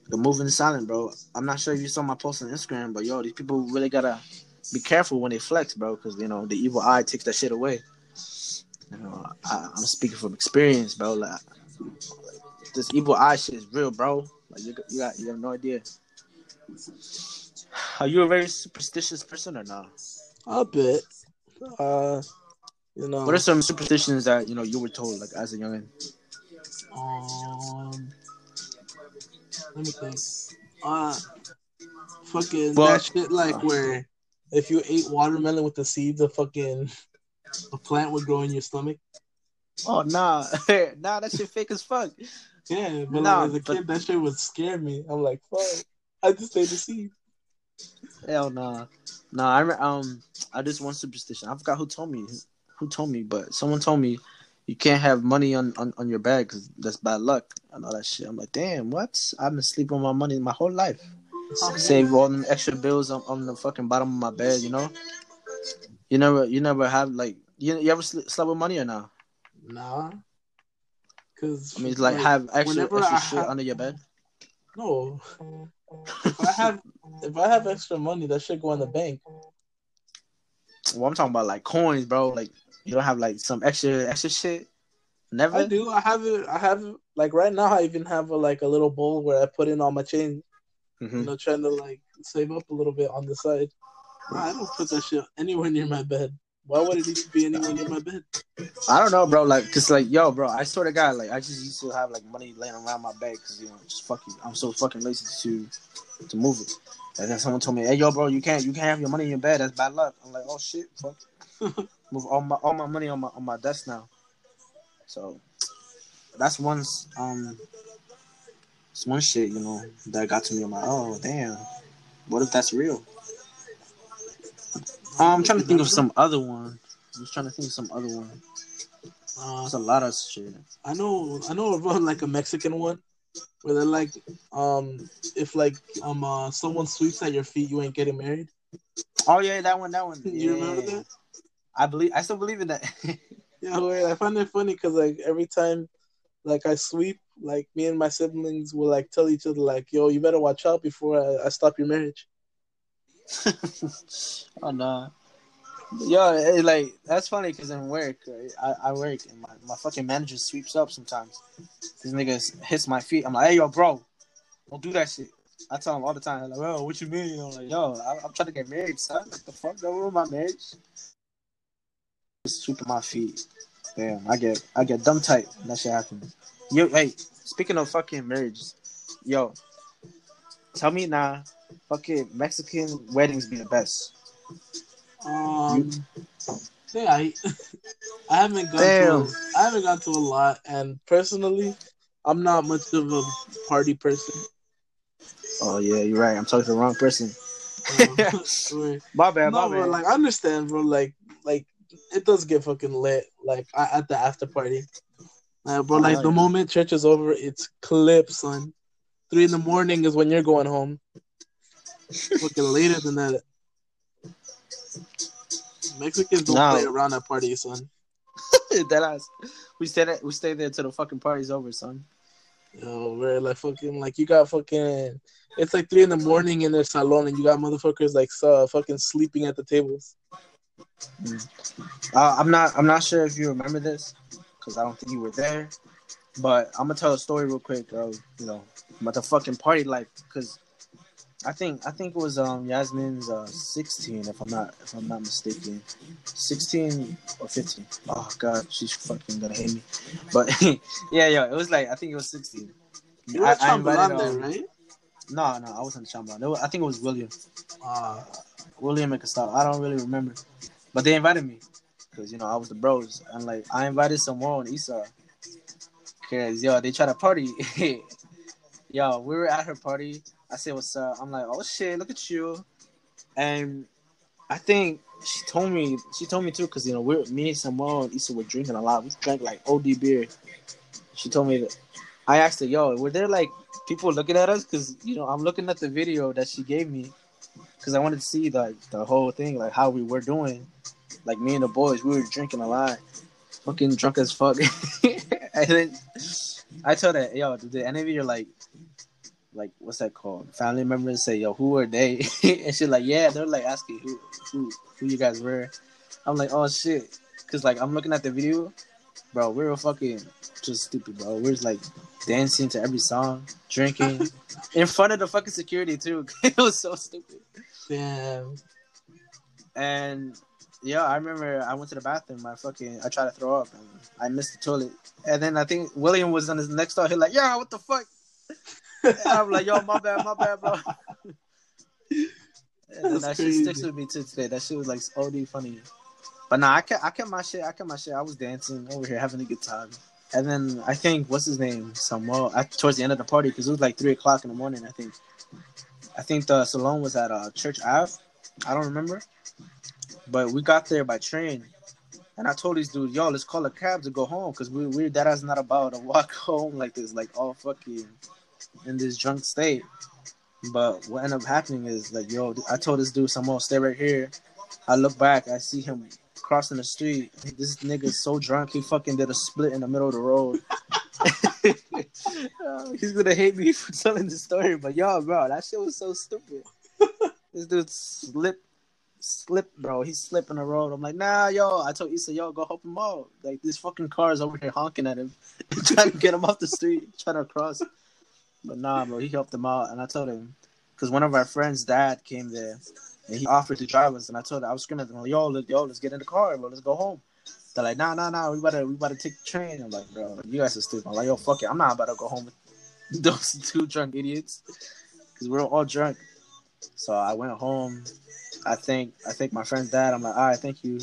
The moving is silent, bro. I'm not sure if you saw my post on Instagram, but yo, these people really gotta be careful when they flex, bro, because you know the evil eye takes that shit away. You know, I, I'm speaking from experience, bro. Like, this evil eye shit is real, bro. Like you, you got, you got no idea. Are you a very superstitious person or not? A bit. Uh, you know. What are some superstitions that you know you were told, like as a youngin? Um, let me think. Uh, fucking But- that shit like where if you ate watermelon with the seed, the fucking the plant would grow in your stomach. Oh nah, <laughs> nah, that shit fake as fuck. Yeah, but Nah, like, as a but- kid, that shit would scare me. I'm like, fuck. I just ate the seed. Hell nah. Nah, I um I just one superstition. I forgot who told me. Who told me, but someone told me you can't have money on, on, on your bed because that's bad luck and all that shit. I'm like, damn, what? I've been sleeping on my money my whole life. Save all them extra bills on, on the fucking bottom of my bed, you know. You never, you never have like you, you ever sl- slept with money or not? Nah. Cause I mean, like, have extra extra I shit have- under your bed. no. if I have if I have extra money, that should go in the bank. Well, I'm talking about like coins, bro. Like you don't have like some extra extra shit. Never. I do. I have it. I have it. Like right now, I even have a, like a little bowl where I put in all my change. Mhm. You know, trying to like save up a little bit on the side. I don't put that shit anywhere near my bed. Why would it need to be anywhere near my bed? I don't know, bro. Like, cause like, yo, bro, I swear to God, like, I just used to have like money laying around my bed, cause you know, just fucking, I'm so fucking lazy to to move it. And then someone told me, hey, yo, bro, you can't, you can't have your money in your bed. That's bad luck. I'm like, oh shit, fuck. <laughs> move all my all my money on my on my desk now. So that's one um, it's one shit, you know, that got to me. I'm like, oh damn, what if that's real? Um, I'm trying to think of some other one. I'm just trying to think of some other one. Uh, There's a lot of shit. I know. I know about like a Mexican one where they're like, um, if like um uh, someone sweeps at your feet, you ain't getting married. Oh yeah, that one, that one. <laughs> You remember that? I believe. I still believe in that. <laughs> Yeah, wait, I find it funny because like every time, like I sweep, like me and my siblings will like tell each other like, "Yo, you better watch out before I, I stop your marriage." <laughs> oh no. Yo, it, like that's funny because in work, right, I, I work and my, my fucking manager sweeps up sometimes. These niggas hits my feet. I'm like, hey yo, bro, don't do that shit. I tell him all the time, like, well, what you mean? I'm like, yo, I, I'm trying to get married, son. What the fuck? Don't ruin my marriage. Sweeping my feet. Damn, I get I get dumb tight. That shit happens. Yo, hey, speaking of fucking marriages, yo, tell me now, fucking Mexican weddings be the best. Um, yeah, I, <laughs> I haven't gone Damn. to I haven't gone to a lot, and personally, I'm not much of a party person. Oh yeah, you're right. I'm talking to the wrong person. <laughs> <laughs> Where- My bad, no, my bro, bad. like I understand, bro. Like it does get fucking lit, like at the after party. Uh, bro, like the moment church is over, it's clip, son. Three in the morning is when you're going home. fucking <laughs> later than that. Mexicans don't No. play around at parties, son. <laughs> that ass. We stay there, we stay there till the fucking party's over, son. Yo, we're like fucking like you got fucking. It's like three in the morning in their salon, and you got motherfuckers like uh, fucking sleeping at the tables. Uh, I'm not I'm not sure if you remember this because I don't think you were there, but I'm gonna tell a story real quick. Of, you know, about the fucking party life because I think I think it was um Yasmin's uh 16 if I'm not if I'm not mistaken, 16 or 15. Oh god, she's fucking gonna hate me. But <laughs> yeah, yeah, it was like I think it was 16. You were I- I invited, um, right? No, no, I wasn't Chambon. I think it was William. Uh, William and I don't really remember, but they invited me because you know I was the bros, and like I invited Samuel and Esau because yo they try to party. <laughs> yo, we were at her party. I said what's up. I'm like, oh shit, look at you, and I think she told me she told me too because you know we're me and Samuel and Issa were drinking a lot. We drank like OD beer. She told me that. I asked her, yo, were there like people looking at us? Because you know I'm looking at the video that she gave me because I wanted to see like the whole thing, like how we were doing. Like me and the boys, we were drinking a lot, fucking drunk as fuck. <laughs> and then I told her, yo, did any of you like, like what's that called? Family members say, yo, who are they? <laughs> and she's like, yeah, they're like asking who, who, who you guys were. I'm like, oh shit, because like I'm looking at the video, bro. We were fucking just stupid, bro. We was like dancing to every song, drinking <laughs> in front of the fucking security too. it was so stupid. Damn. And yeah, I remember I went to the bathroom. I fucking I tried to throw up and I missed the toilet. And then I think William was on his next door. He like, yeah, what the fuck? And I'm like, yo, my bad, my bad, bro. <laughs> And that shit sticks with me to today. That shit was like OD funny. But nah, I kept I kept my shit. I kept my shit. I was dancing over here, having a good time. And then I think what's his name, Samuel. At, towards the end of the party, because it was like three o'clock in the morning. I think. I think the salon was at uh, Church Ave. I don't remember, but we got there by train. And I told this dude, yo, let's call a cab to go home because we we that is not about to <laughs> walk home like this, like all fucking in this drunk state. But what ended up happening is like, yo, I told this dude, Samuel, stay right here. I look back, I see him crossing the street. This nigga's so drunk, he fucking did a split in the middle of the road. <laughs> He's gonna hate me for telling the story, but y'all, bro, that shit was so stupid. this dude slipped slip, bro. He slipping the road. I'm like, nah, yo. I told Issa, yo, go help him out. Like this fucking car is over here honking at him, <laughs> trying to get him off the street, trying to cross. But nah, bro, he helped him out, and I told him because one of our friends' dad came there, and he offered to drive us, and I told him I was screaming, at him, yo, let, yo, let's get in the car, bro, let's go home. They're like, nah, nah, nah, we better, we better take the train. I'm like, bro, you guys are stupid. I'm like, yo, fuck it, I'm not about to go home with <laughs> those two drunk idiots because we're all drunk. So I went home. I think I think my friend's dad. I'm like, all right, thank you.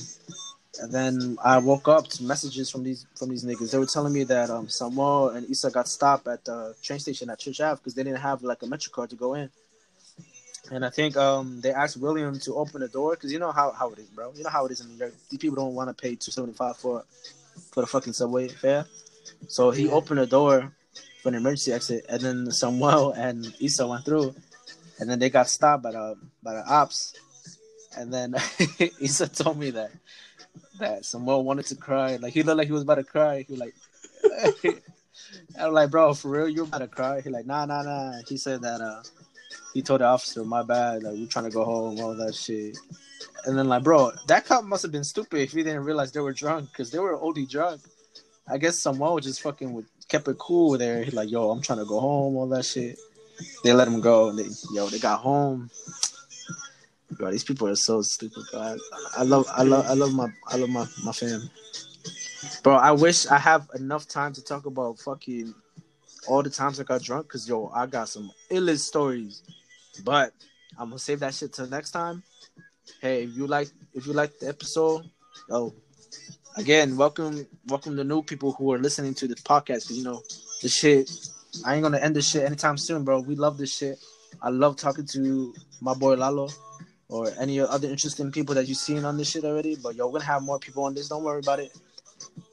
And then I woke up to messages from these from these niggas. They were telling me that um Samuel and Issa got stopped at the train station at Church Ave because they didn't have like a metro card to go in. And I think um they asked William to open the door because you know how, how it is, bro. You know how it is in New York. These people don't want to pay two seventy five for for the fucking subway fare. So he opened the door for an emergency exit, and then <laughs> Samuel and Issa went through, and then they got stopped by the by the ops. And then <laughs> Issa told me that that Samuel wanted to cry, like he looked like he was about to cry. He was like. <laughs> I'm like, bro, for real, you're about to cry? He like, nah, nah, nah. He said that uh, he told the officer, my bad, like we're trying to go home, all that shit. And then like, bro, that cop must have been stupid if he didn't realize they were drunk because they were OD drunk. I guess Samuel just fucking would, kept it cool there. He like, yo, I'm trying to go home, all that shit. They let him go, and they, yo, they got home. Bro, these people are so stupid. Bro. I, I love, I love, I love my, I love my, my fam. Bro, I wish I have enough time to talk about fucking all the times I got drunk, cause yo, I got some illest stories. But I'm gonna save that shit till next time. Hey, if you like, if you like the episode, yo, again, welcome, welcome the new people who are listening to this podcast. You know, the shit. I ain't gonna end this shit anytime soon, bro. We love this shit. I love talking to my boy Lalo or any other interesting people that you've seen on this shit already. But yo, we're gonna have more people on this. Don't worry about it.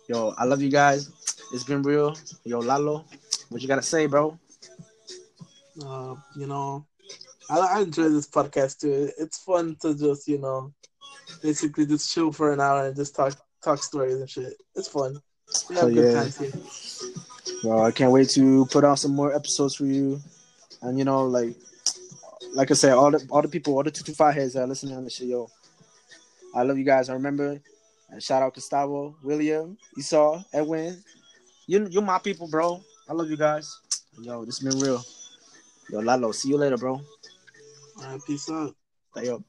Yo, I love you guys. It's been real. Yo, Lalo, what you gotta say, bro? Uh, you know, I, I enjoy this podcast too. It's fun to just, you know, basically just chill for an hour and just talk talk stories and shit. It's fun. We have So, good yeah. times here. Well, I can't wait to put out some more episodes for you. And you know, like like I said, all the all the people, all the two two five heads that are listening on the shit, yo. I love you guys. I remember and shout out Gustavo, William, Esau, Edwin. You you my people, bro. I love you guys. Yo, this been real. Yo, Lalo, see you later, bro. All right, peace out. Stay up.